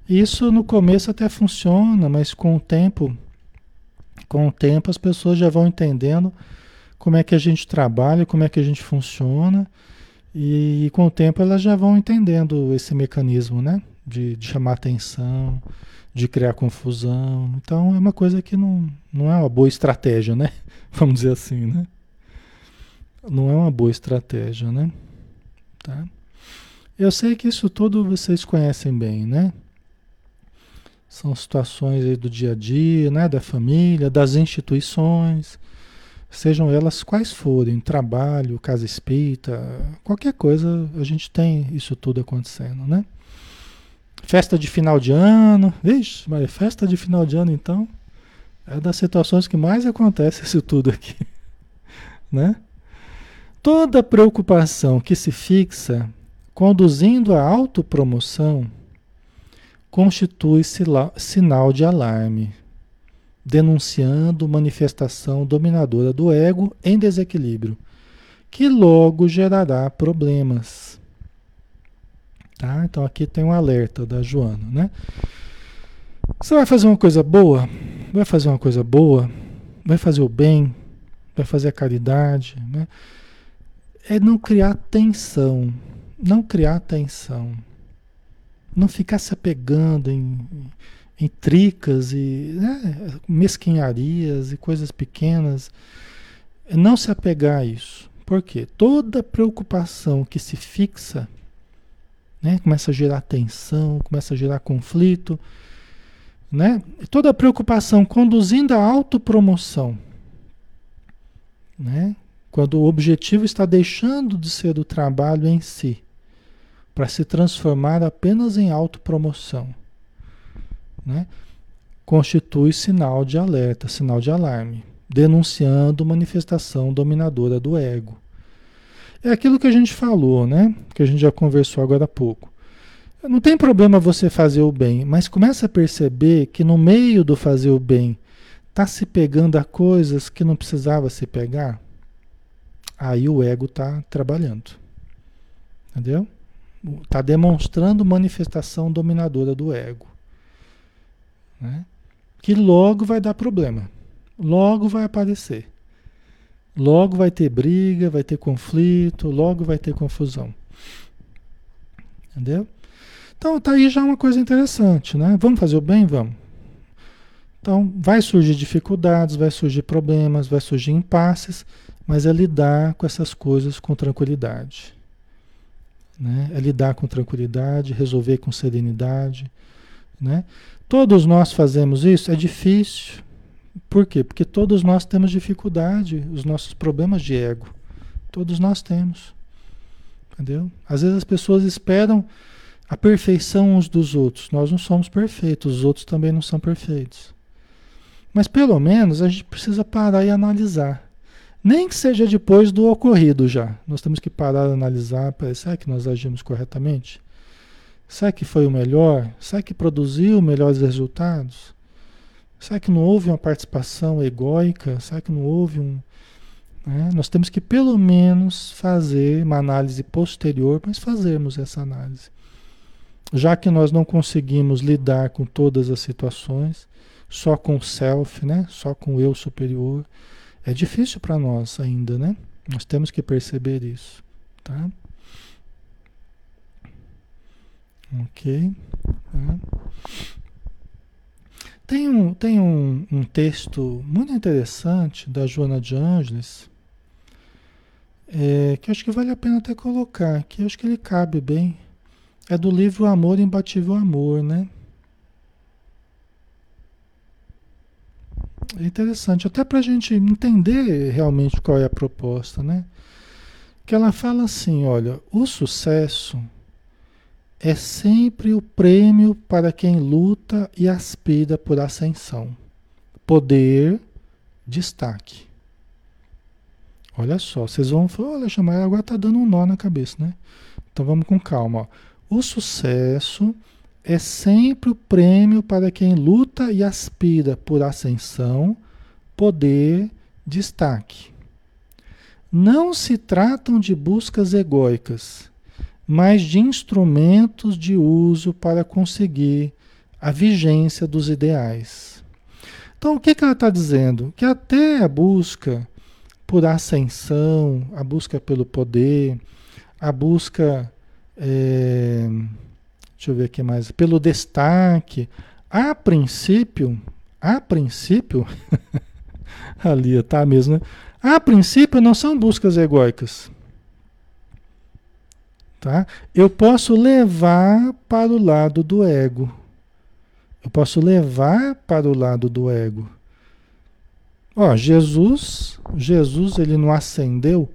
isso no começo até funciona, mas com o tempo, com o tempo as pessoas já vão entendendo como é que a gente trabalha, como é que a gente funciona, e com o tempo elas já vão entendendo esse mecanismo, né? De, de chamar atenção, de criar confusão. Então é uma coisa que não, não é uma boa estratégia, né? Vamos dizer assim, né? Não é uma boa estratégia, né? Tá? Eu sei que isso tudo vocês conhecem bem, né? São situações do dia a dia, né? Da família, das instituições, sejam elas quais forem, trabalho, casa espírita, qualquer coisa, a gente tem isso tudo acontecendo, né? Festa de final de ano. Vixe, mas festa de final de ano então é das situações que mais acontece isso tudo aqui. né? Toda preocupação que se fixa conduzindo à autopromoção constitui sinal de alarme, denunciando manifestação dominadora do ego em desequilíbrio, que logo gerará problemas. Tá? Então aqui tem um alerta da Joana, né? Você vai fazer uma coisa boa, vai fazer uma coisa boa, vai fazer o bem, vai fazer a caridade, né? É não criar tensão, não criar tensão, não ficar se apegando em, em tricas e né, mesquinharias e coisas pequenas, não se apegar a isso. Por quê? Toda preocupação que se fixa, né, começa a gerar tensão, começa a gerar conflito, né? Toda preocupação conduzindo à autopromoção, né? Quando o objetivo está deixando de ser o trabalho em si, para se transformar apenas em autopromoção, né? Constitui sinal de alerta, sinal de alarme, denunciando manifestação dominadora do ego. É aquilo que a gente falou, né? Que a gente já conversou agora há pouco. Não tem problema você fazer o bem, mas começa a perceber que no meio do fazer o bem, tá se pegando a coisas que não precisava se pegar. Aí o ego tá trabalhando. Entendeu? Tá demonstrando manifestação dominadora do ego. Né? Que logo vai dar problema. Logo vai aparecer. Logo vai ter briga, vai ter conflito, logo vai ter confusão. Entendeu? Então tá aí já uma coisa interessante, né? Vamos fazer o bem? Vamos. Então vai surgir dificuldades, vai surgir problemas, vai surgir impasses, mas é lidar com essas coisas com tranquilidade. Né? É lidar com tranquilidade, resolver com serenidade. Né? Todos nós fazemos isso, é difícil. Por quê? Porque todos nós temos dificuldade, os nossos problemas de ego. Todos nós temos. Entendeu? Às vezes as pessoas esperam a perfeição uns dos outros. Nós não somos perfeitos, os outros também não são perfeitos. Mas pelo menos a gente precisa parar e analisar. Nem que seja depois do ocorrido já. Nós temos que parar e analisar. Será que nós agimos corretamente? Será que foi o melhor? Será que produziu melhores resultados? Será que não houve uma participação egóica? Será que não houve um. Né? Nós temos que pelo menos fazer uma análise posterior, mas fazermos essa análise já que nós não conseguimos lidar com todas as situações, só com o self, né? Só com o eu superior, é difícil para nós ainda, né? Nós temos que perceber isso, tá? Ok. Tá. Tem, um, tem um, um texto muito interessante da Joana de Ângeles, é, que acho que vale a pena até colocar, que acho que ele cabe bem é do livro Amor Imbatível Amor, né? É interessante, até para a gente entender realmente qual é a proposta, né? Que ela fala assim: olha, o sucesso é sempre o prêmio para quem luta e aspira por ascensão, poder, destaque. Olha só, vocês vão falar, olha, chamar agora está dando um nó na cabeça, né? Então vamos com calma. O sucesso é sempre o prêmio para quem luta e aspira por ascensão, poder, destaque. Não se tratam de buscas egóicas, mas de instrumentos de uso para conseguir a vigência dos ideais. Então, o que, que ela está dizendo? Que até a busca por ascensão, a busca pelo poder, a busca é, deixa eu ver aqui mais. Pelo destaque. A princípio, a princípio, ali tá mesmo, né? A princípio não são buscas egóicas. Tá? Eu posso levar para o lado do ego. Eu posso levar para o lado do ego. Ó, Jesus, Jesus ele não ascendeu.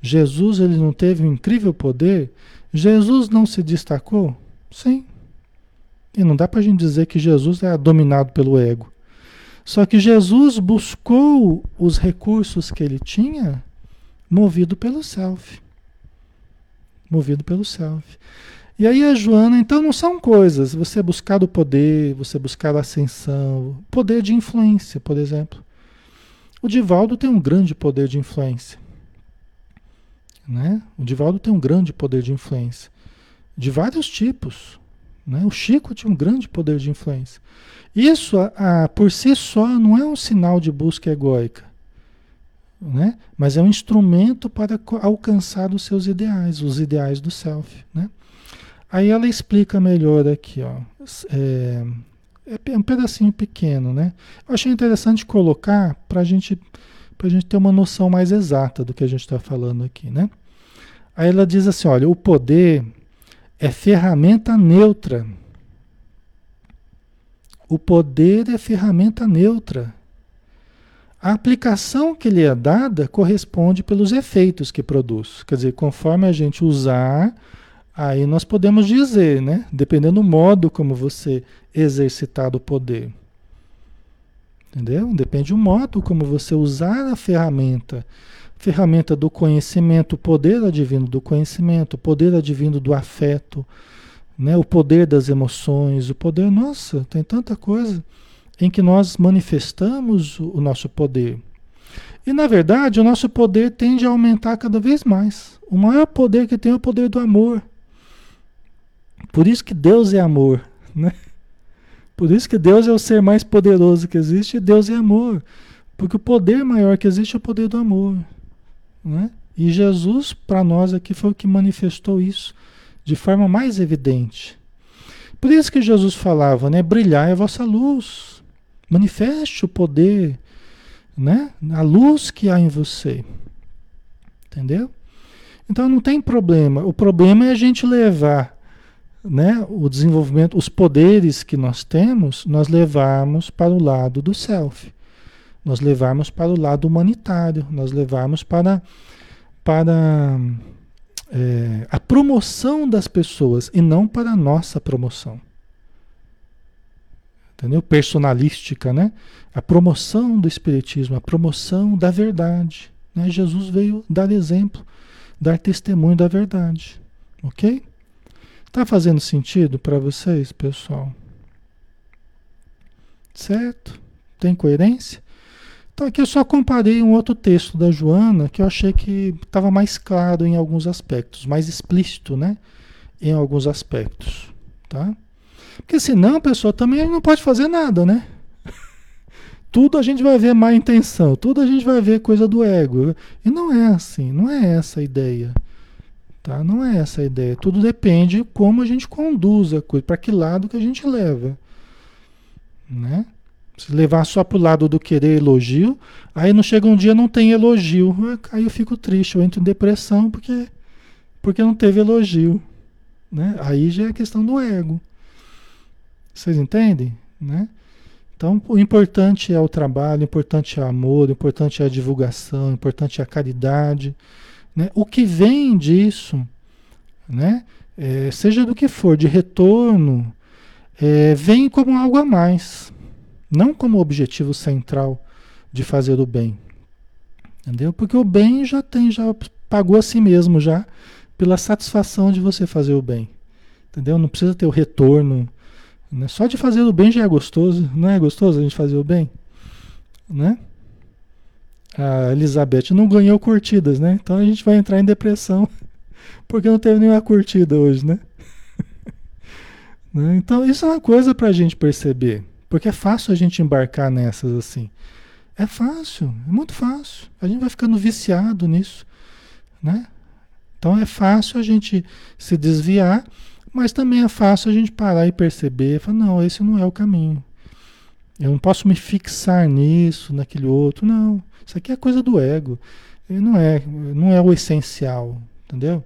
Jesus ele não teve um incrível poder Jesus não se destacou? Sim. E não dá para a gente dizer que Jesus é dominado pelo ego. Só que Jesus buscou os recursos que ele tinha Movido pelo self. Movido pelo self. E aí a Joana, então não são coisas, você buscar o poder, você buscar a ascensão, poder de influência, por exemplo. O Divaldo tem um grande poder de influência. Né? O Divaldo tem um grande poder de influência. De vários tipos. Né? O Chico tinha um grande poder de influência. Isso, a, a, por si só, não é um sinal de busca egóica. Né? Mas é um instrumento para alcançar os seus ideais, os ideais do self. Né? Aí ela explica melhor aqui, ó. É, é um pedacinho pequeno, né? Eu achei interessante colocar para a gente, a gente ter uma noção mais exata do que a gente está falando aqui, né? Aí ela diz assim: olha, o poder é ferramenta neutra. O poder é ferramenta neutra. A aplicação que lhe é dada corresponde pelos efeitos que produz. Quer dizer, conforme a gente usar, aí nós podemos dizer, né? Dependendo do modo como você exercitar o poder. Entendeu? Depende do modo como você usar a ferramenta ferramenta do conhecimento, o poder advindo do conhecimento, o poder advindo do afeto, né? o poder das emoções, o poder, nossa, tem tanta coisa em que nós manifestamos o nosso poder. E na verdade, o nosso poder tende a aumentar cada vez mais. O maior poder que tem é o poder do amor. Por isso que Deus é amor, né? Por isso que Deus é o ser mais poderoso que existe, e Deus é amor. Porque o poder maior que existe é o poder do amor. Né? E Jesus, para nós aqui, foi o que manifestou isso de forma mais evidente. Por isso que Jesus falava, né? Brilhar é a vossa luz. Manifeste o poder, né? A luz que há em você. Entendeu? Então não tem problema. O problema é a gente levar, né, o desenvolvimento, os poderes que nós temos, nós levarmos para o lado do self nós levarmos para o lado humanitário, nós levarmos para, para é, a promoção das pessoas e não para a nossa promoção. Entendeu? Personalística, né? A promoção do Espiritismo, a promoção da verdade. Né? Jesus veio dar exemplo, dar testemunho da verdade. Ok? Tá fazendo sentido para vocês, pessoal? Certo? Tem coerência? Então aqui eu só comparei um outro texto da Joana que eu achei que estava mais claro em alguns aspectos, mais explícito, né? Em alguns aspectos, tá? Porque senão, pessoal, também não pode fazer nada, né? tudo a gente vai ver má intenção, tudo a gente vai ver coisa do ego. E não é assim, não é essa a ideia. Tá? Não é essa a ideia. Tudo depende de como a gente conduz a coisa, para que lado que a gente leva. Né? Se levar só pro lado do querer elogio, aí não chega um dia não tem elogio. Aí eu fico triste, eu entro em depressão porque, porque não teve elogio. Né? Aí já é questão do ego. Vocês entendem? Né? Então, o importante é o trabalho, o importante é o amor, o importante é a divulgação, o importante é a caridade. Né? O que vem disso, né? É, seja do que for, de retorno, é, vem como algo a mais. Não como objetivo central de fazer o bem. Entendeu? Porque o bem já tem, já pagou a si mesmo já pela satisfação de você fazer o bem. Entendeu? Não precisa ter o retorno. Né? Só de fazer o bem já é gostoso. Não é gostoso a gente fazer o bem? Né? A Elizabeth não ganhou curtidas, né? Então a gente vai entrar em depressão porque não teve nenhuma curtida hoje, né? né? Então isso é uma coisa para a gente perceber. Porque é fácil a gente embarcar nessas assim. É fácil, é muito fácil. A gente vai ficando viciado nisso, né? Então é fácil a gente se desviar, mas também é fácil a gente parar e perceber, falar, não, esse não é o caminho. Eu não posso me fixar nisso, naquele outro, não. Isso aqui é coisa do ego. Não é, não é o essencial, entendeu?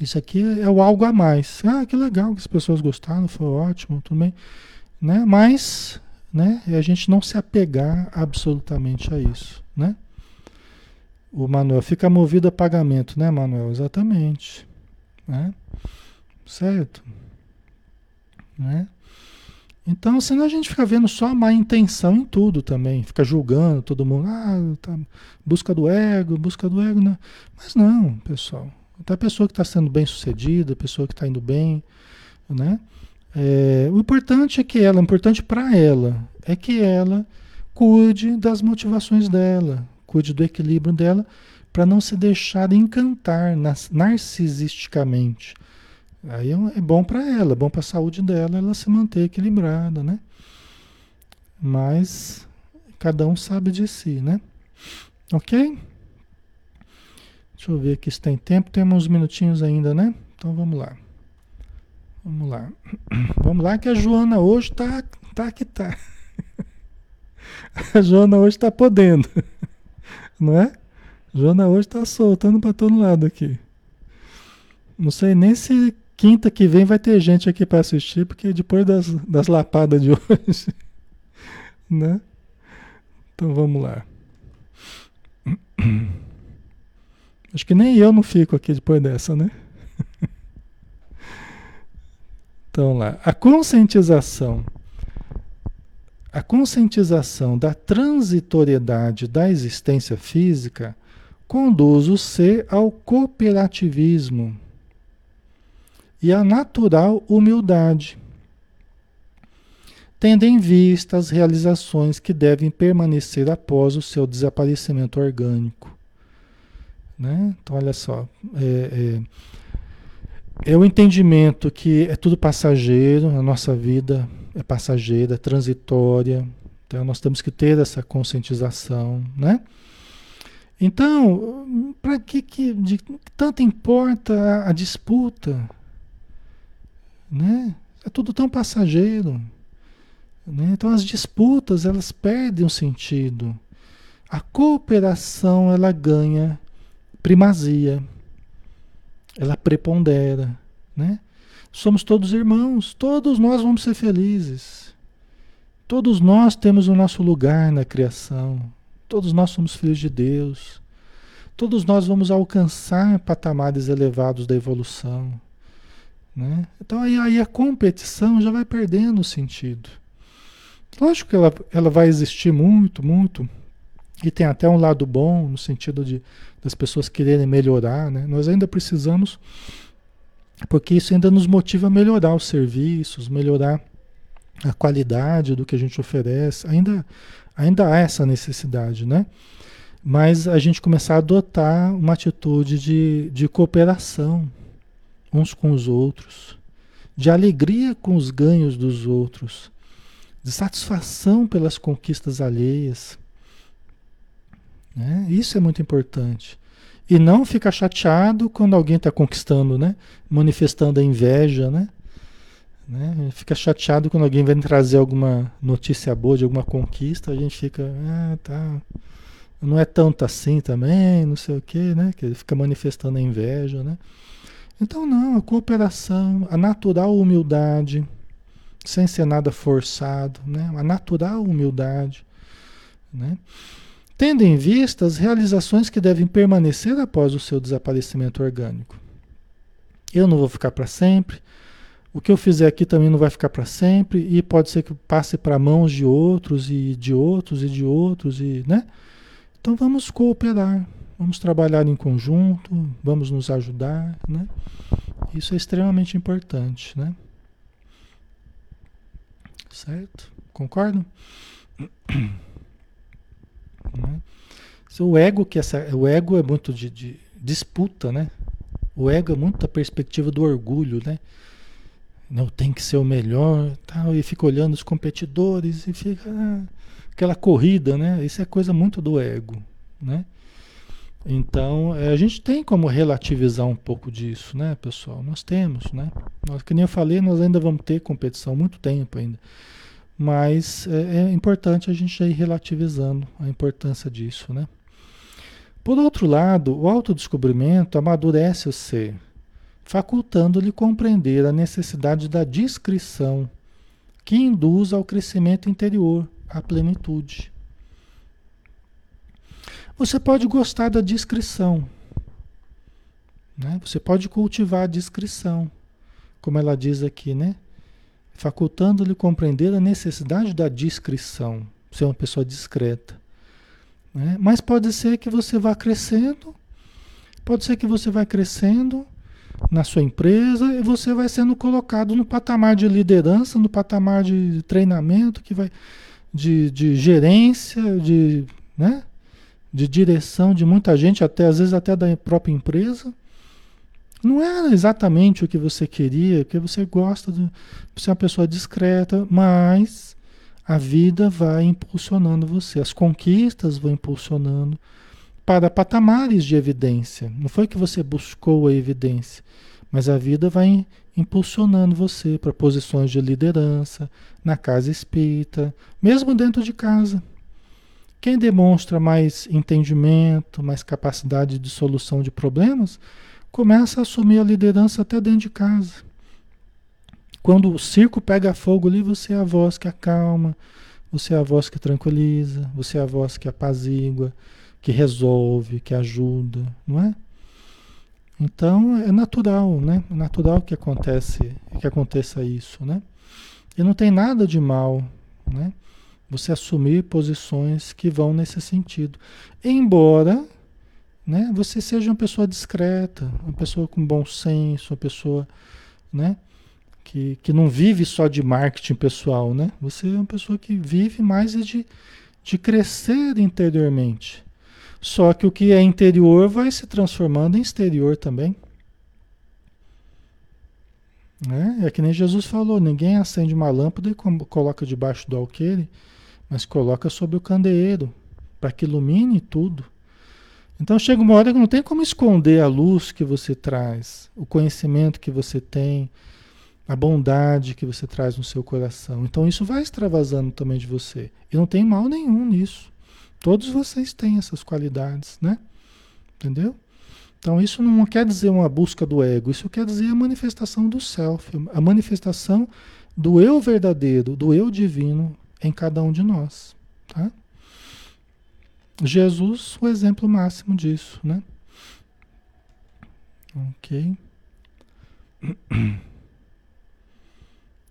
Isso aqui é o algo a mais. Ah, que legal que as pessoas gostaram, foi ótimo, tudo bem né? Mas, né? A gente não se apegar absolutamente a isso, né? O Manuel fica movido a pagamento, né, Manuel? Exatamente, né? Certo? Né? Então, senão a gente fica vendo só a má intenção em tudo também, fica julgando todo mundo, ah, tá, busca do ego, busca do ego, não. Mas não, pessoal. Até a pessoa que está sendo bem sucedida, a pessoa que está indo bem, né? É, o importante é que ela, o importante para ela, é que ela cuide das motivações dela, cuide do equilíbrio dela, para não se deixar encantar narcisisticamente. Aí é, é bom para ela, é bom para a saúde dela, ela se manter equilibrada, né? Mas cada um sabe de si, né? Ok? Deixa eu ver aqui se tem tempo. Temos uns minutinhos ainda, né? Então vamos lá. Vamos lá. Vamos lá que a Joana hoje tá, tá que tá. A Joana hoje tá podendo. Não é? A Joana hoje tá soltando para todo lado aqui. Não sei nem se quinta que vem vai ter gente aqui para assistir, porque depois das, das lapadas de hoje, né? Então vamos lá. Acho que nem eu não fico aqui depois dessa, né? Então lá, a conscientização, a conscientização da transitoriedade da existência física conduz o ser ao cooperativismo e à natural humildade, tendo em vista as realizações que devem permanecer após o seu desaparecimento orgânico. Né? Então, olha só, é, é, é o entendimento que é tudo passageiro, a nossa vida é passageira, é transitória, então nós temos que ter essa conscientização, né? Então, para que, que de, tanto importa a, a, disputa? Né? É tudo tão passageiro. Né? Então as disputas elas perdem o sentido. A cooperação ela ganha primazia, ela prepondera, né? Somos todos irmãos, todos nós vamos ser felizes. Todos nós temos o nosso lugar na criação. Todos nós somos filhos de Deus. Todos nós vamos alcançar patamares elevados da evolução. Né? Então aí, aí a competição já vai perdendo o sentido. Lógico que ela, ela vai existir muito, muito, e tem até um lado bom, no sentido de das pessoas quererem melhorar, né? Nós ainda precisamos, porque isso ainda nos motiva a melhorar os serviços, melhorar a qualidade do que a gente oferece. Ainda, ainda há essa necessidade, né? Mas a gente começar a adotar uma atitude de, de cooperação uns com os outros, de alegria com os ganhos dos outros, de satisfação pelas conquistas alheias. Né? Isso é muito importante. E não ficar chateado quando alguém está conquistando, né? manifestando a inveja, né? né? Fica chateado quando alguém vem trazer alguma notícia boa de alguma conquista, a gente fica, ah, tá, não é tanto assim também, não sei o quê, né? Que fica manifestando a inveja, né? Então não, a cooperação, a natural humildade, sem ser nada forçado, né? A natural humildade, né? tendo em vista as realizações que devem permanecer após o seu desaparecimento orgânico. Eu não vou ficar para sempre, o que eu fizer aqui também não vai ficar para sempre, e pode ser que passe para mãos de outros, e de outros, e de outros, e, né? Então vamos cooperar, vamos trabalhar em conjunto, vamos nos ajudar, né? Isso é extremamente importante, né? Certo? Concordam? Né? O ego que essa, o ego é muito de, de, disputa, né? O ego é muito da perspectiva do orgulho, né? Não tem que ser o melhor, tal, e fica olhando os competidores e fica ah, aquela corrida, né? Isso é coisa muito do ego, né? Então, é, a gente tem como relativizar um pouco disso, né, pessoal? Nós temos, né? Nós, que nem eu falei, nós ainda vamos ter competição muito tempo ainda. Mas é, é importante a gente ir relativizando a importância disso, né? Por outro lado, o autodescobrimento amadurece o ser, facultando-lhe compreender a necessidade da discrição, que induz ao crescimento interior, à plenitude. Você pode gostar da discrição, né? Você pode cultivar a discrição, como ela diz aqui, né? facultando-lhe compreender a necessidade da discrição, ser uma pessoa discreta. Né? Mas pode ser que você vá crescendo, pode ser que você vá crescendo na sua empresa e você vai sendo colocado no patamar de liderança, no patamar de treinamento, que vai de, de gerência, de, né? De direção de muita gente, até às vezes até da própria empresa. Não era exatamente o que você queria, porque você gosta de ser uma pessoa discreta, mas a vida vai impulsionando você, as conquistas vão impulsionando para patamares de evidência. Não foi que você buscou a evidência, mas a vida vai impulsionando você para posições de liderança, na casa espírita, mesmo dentro de casa. Quem demonstra mais entendimento, mais capacidade de solução de problemas, começa a assumir a liderança até dentro de casa. Quando o circo pega fogo ali, você é a voz que acalma, você é a voz que tranquiliza, você é a voz que apazigua, que resolve, que ajuda, não é? Então é natural, né? É natural que acontece, que aconteça isso, né? E não tem nada de mal, né? Você assumir posições que vão nesse sentido. Embora né, você seja uma pessoa discreta, uma pessoa com bom senso, uma pessoa né, que, que não vive só de marketing pessoal. Né? Você é uma pessoa que vive mais de, de crescer interiormente. Só que o que é interior vai se transformando em exterior também. Né? É que nem Jesus falou: ninguém acende uma lâmpada e coloca debaixo do alqueire mas coloca sobre o candeeiro para que ilumine tudo. Então chega uma hora que não tem como esconder a luz que você traz, o conhecimento que você tem, a bondade que você traz no seu coração. Então isso vai extravasando também de você. E não tem mal nenhum nisso. Todos vocês têm essas qualidades, né? Entendeu? Então isso não quer dizer uma busca do ego, isso quer dizer a manifestação do self, a manifestação do eu verdadeiro, do eu divino em cada um de nós. Tá? Jesus, o exemplo máximo disso, né? Ok.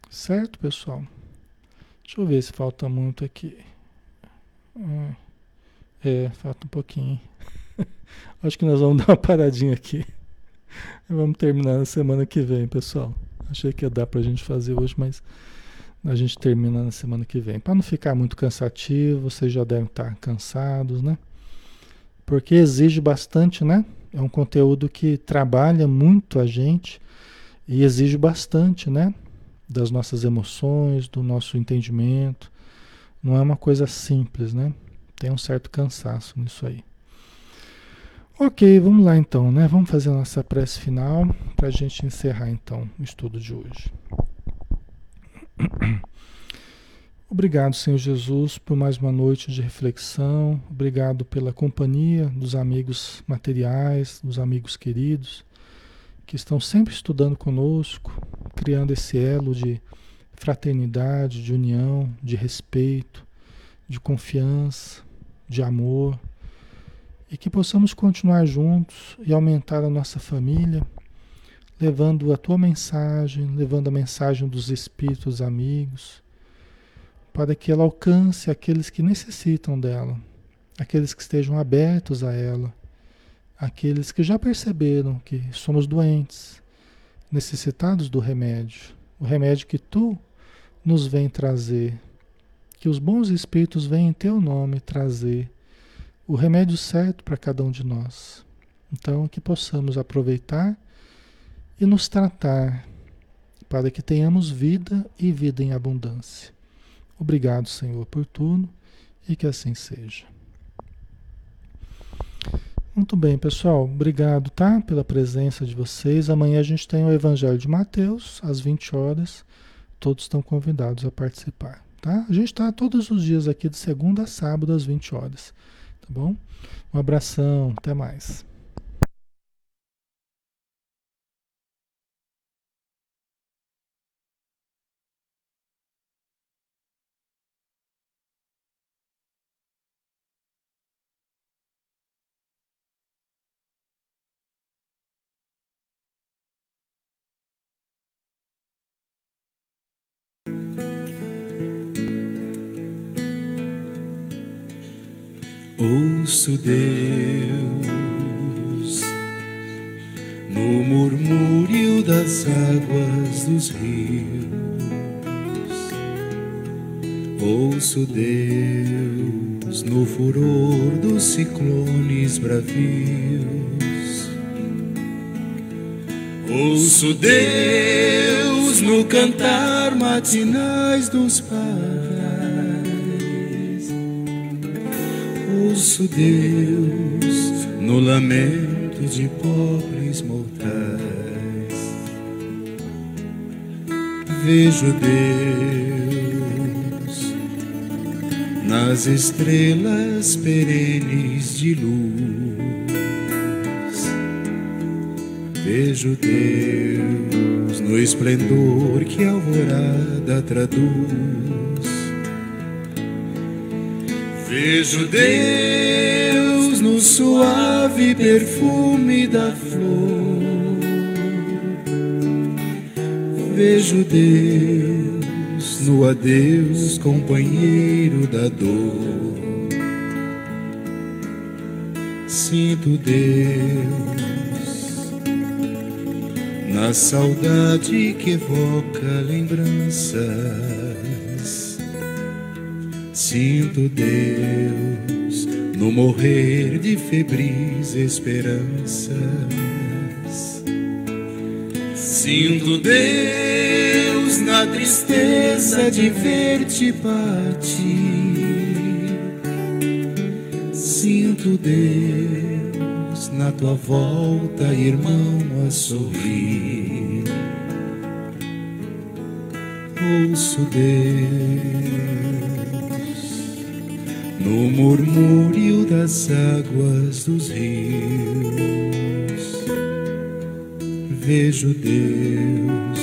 Certo, pessoal? Deixa eu ver se falta muito aqui. É, é falta um pouquinho. Acho que nós vamos dar uma paradinha aqui. Vamos terminar na semana que vem, pessoal. Achei que ia dar pra gente fazer hoje, mas a gente termina na semana que vem. Para não ficar muito cansativo, vocês já devem estar cansados, né? Porque exige bastante, né? É um conteúdo que trabalha muito a gente e exige bastante, né? Das nossas emoções, do nosso entendimento. Não é uma coisa simples, né? Tem um certo cansaço nisso aí. Ok, vamos lá então, né? Vamos fazer a nossa prece final para a gente encerrar então o estudo de hoje. Obrigado, Senhor Jesus, por mais uma noite de reflexão. Obrigado pela companhia dos amigos materiais, dos amigos queridos, que estão sempre estudando conosco, criando esse elo de fraternidade, de união, de respeito, de confiança, de amor. E que possamos continuar juntos e aumentar a nossa família levando a tua mensagem, levando a mensagem dos espíritos amigos, para que ela alcance aqueles que necessitam dela, aqueles que estejam abertos a ela, aqueles que já perceberam que somos doentes, necessitados do remédio, o remédio que tu nos vem trazer, que os bons espíritos vêm em teu nome trazer o remédio certo para cada um de nós. Então, que possamos aproveitar e nos tratar para que tenhamos vida e vida em abundância. Obrigado, Senhor, por tudo e que assim seja. Muito bem, pessoal. Obrigado, tá? Pela presença de vocês. Amanhã a gente tem o Evangelho de Mateus, às 20 horas. Todos estão convidados a participar, tá? A gente está todos os dias aqui, de segunda a sábado, às 20 horas. Tá bom? Um abração, até mais. Ouço Deus no murmúrio das águas dos rios. Ouço Deus no furor dos ciclones bravios. Ouço Deus no cantar matinais dos pais. Ouço Deus no lamento de pobres mortais. Vejo Deus nas estrelas perenes de luz. Vejo Deus no esplendor que a alvorada traduz Vejo Deus no suave perfume da flor. Vejo Deus no adeus, companheiro da dor. Sinto Deus na saudade que evoca lembranças Sinto Deus no morrer de febris esperanças. Sinto Deus na tristeza de ver-te partir. Sinto Deus na tua volta, irmão, a sorrir. Ouço Deus no murmúrio das águas dos rios. Vejo Deus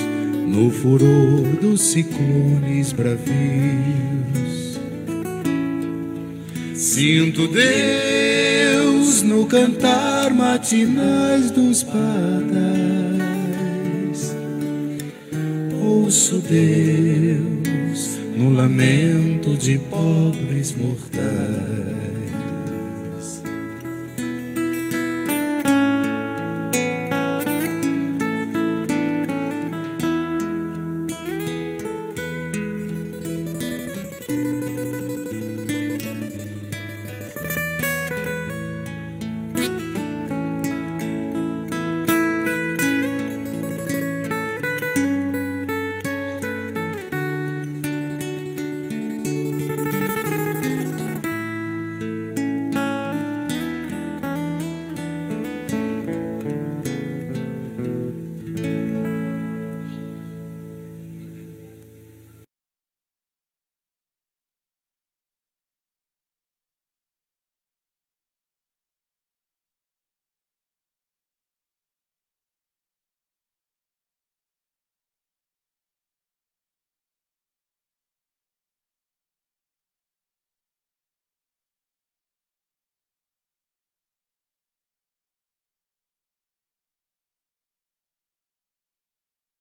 no furor dos ciclones bravios. Sinto Deus no cantar matinais dos padais. Ouço Deus no lamento de pobres mortais.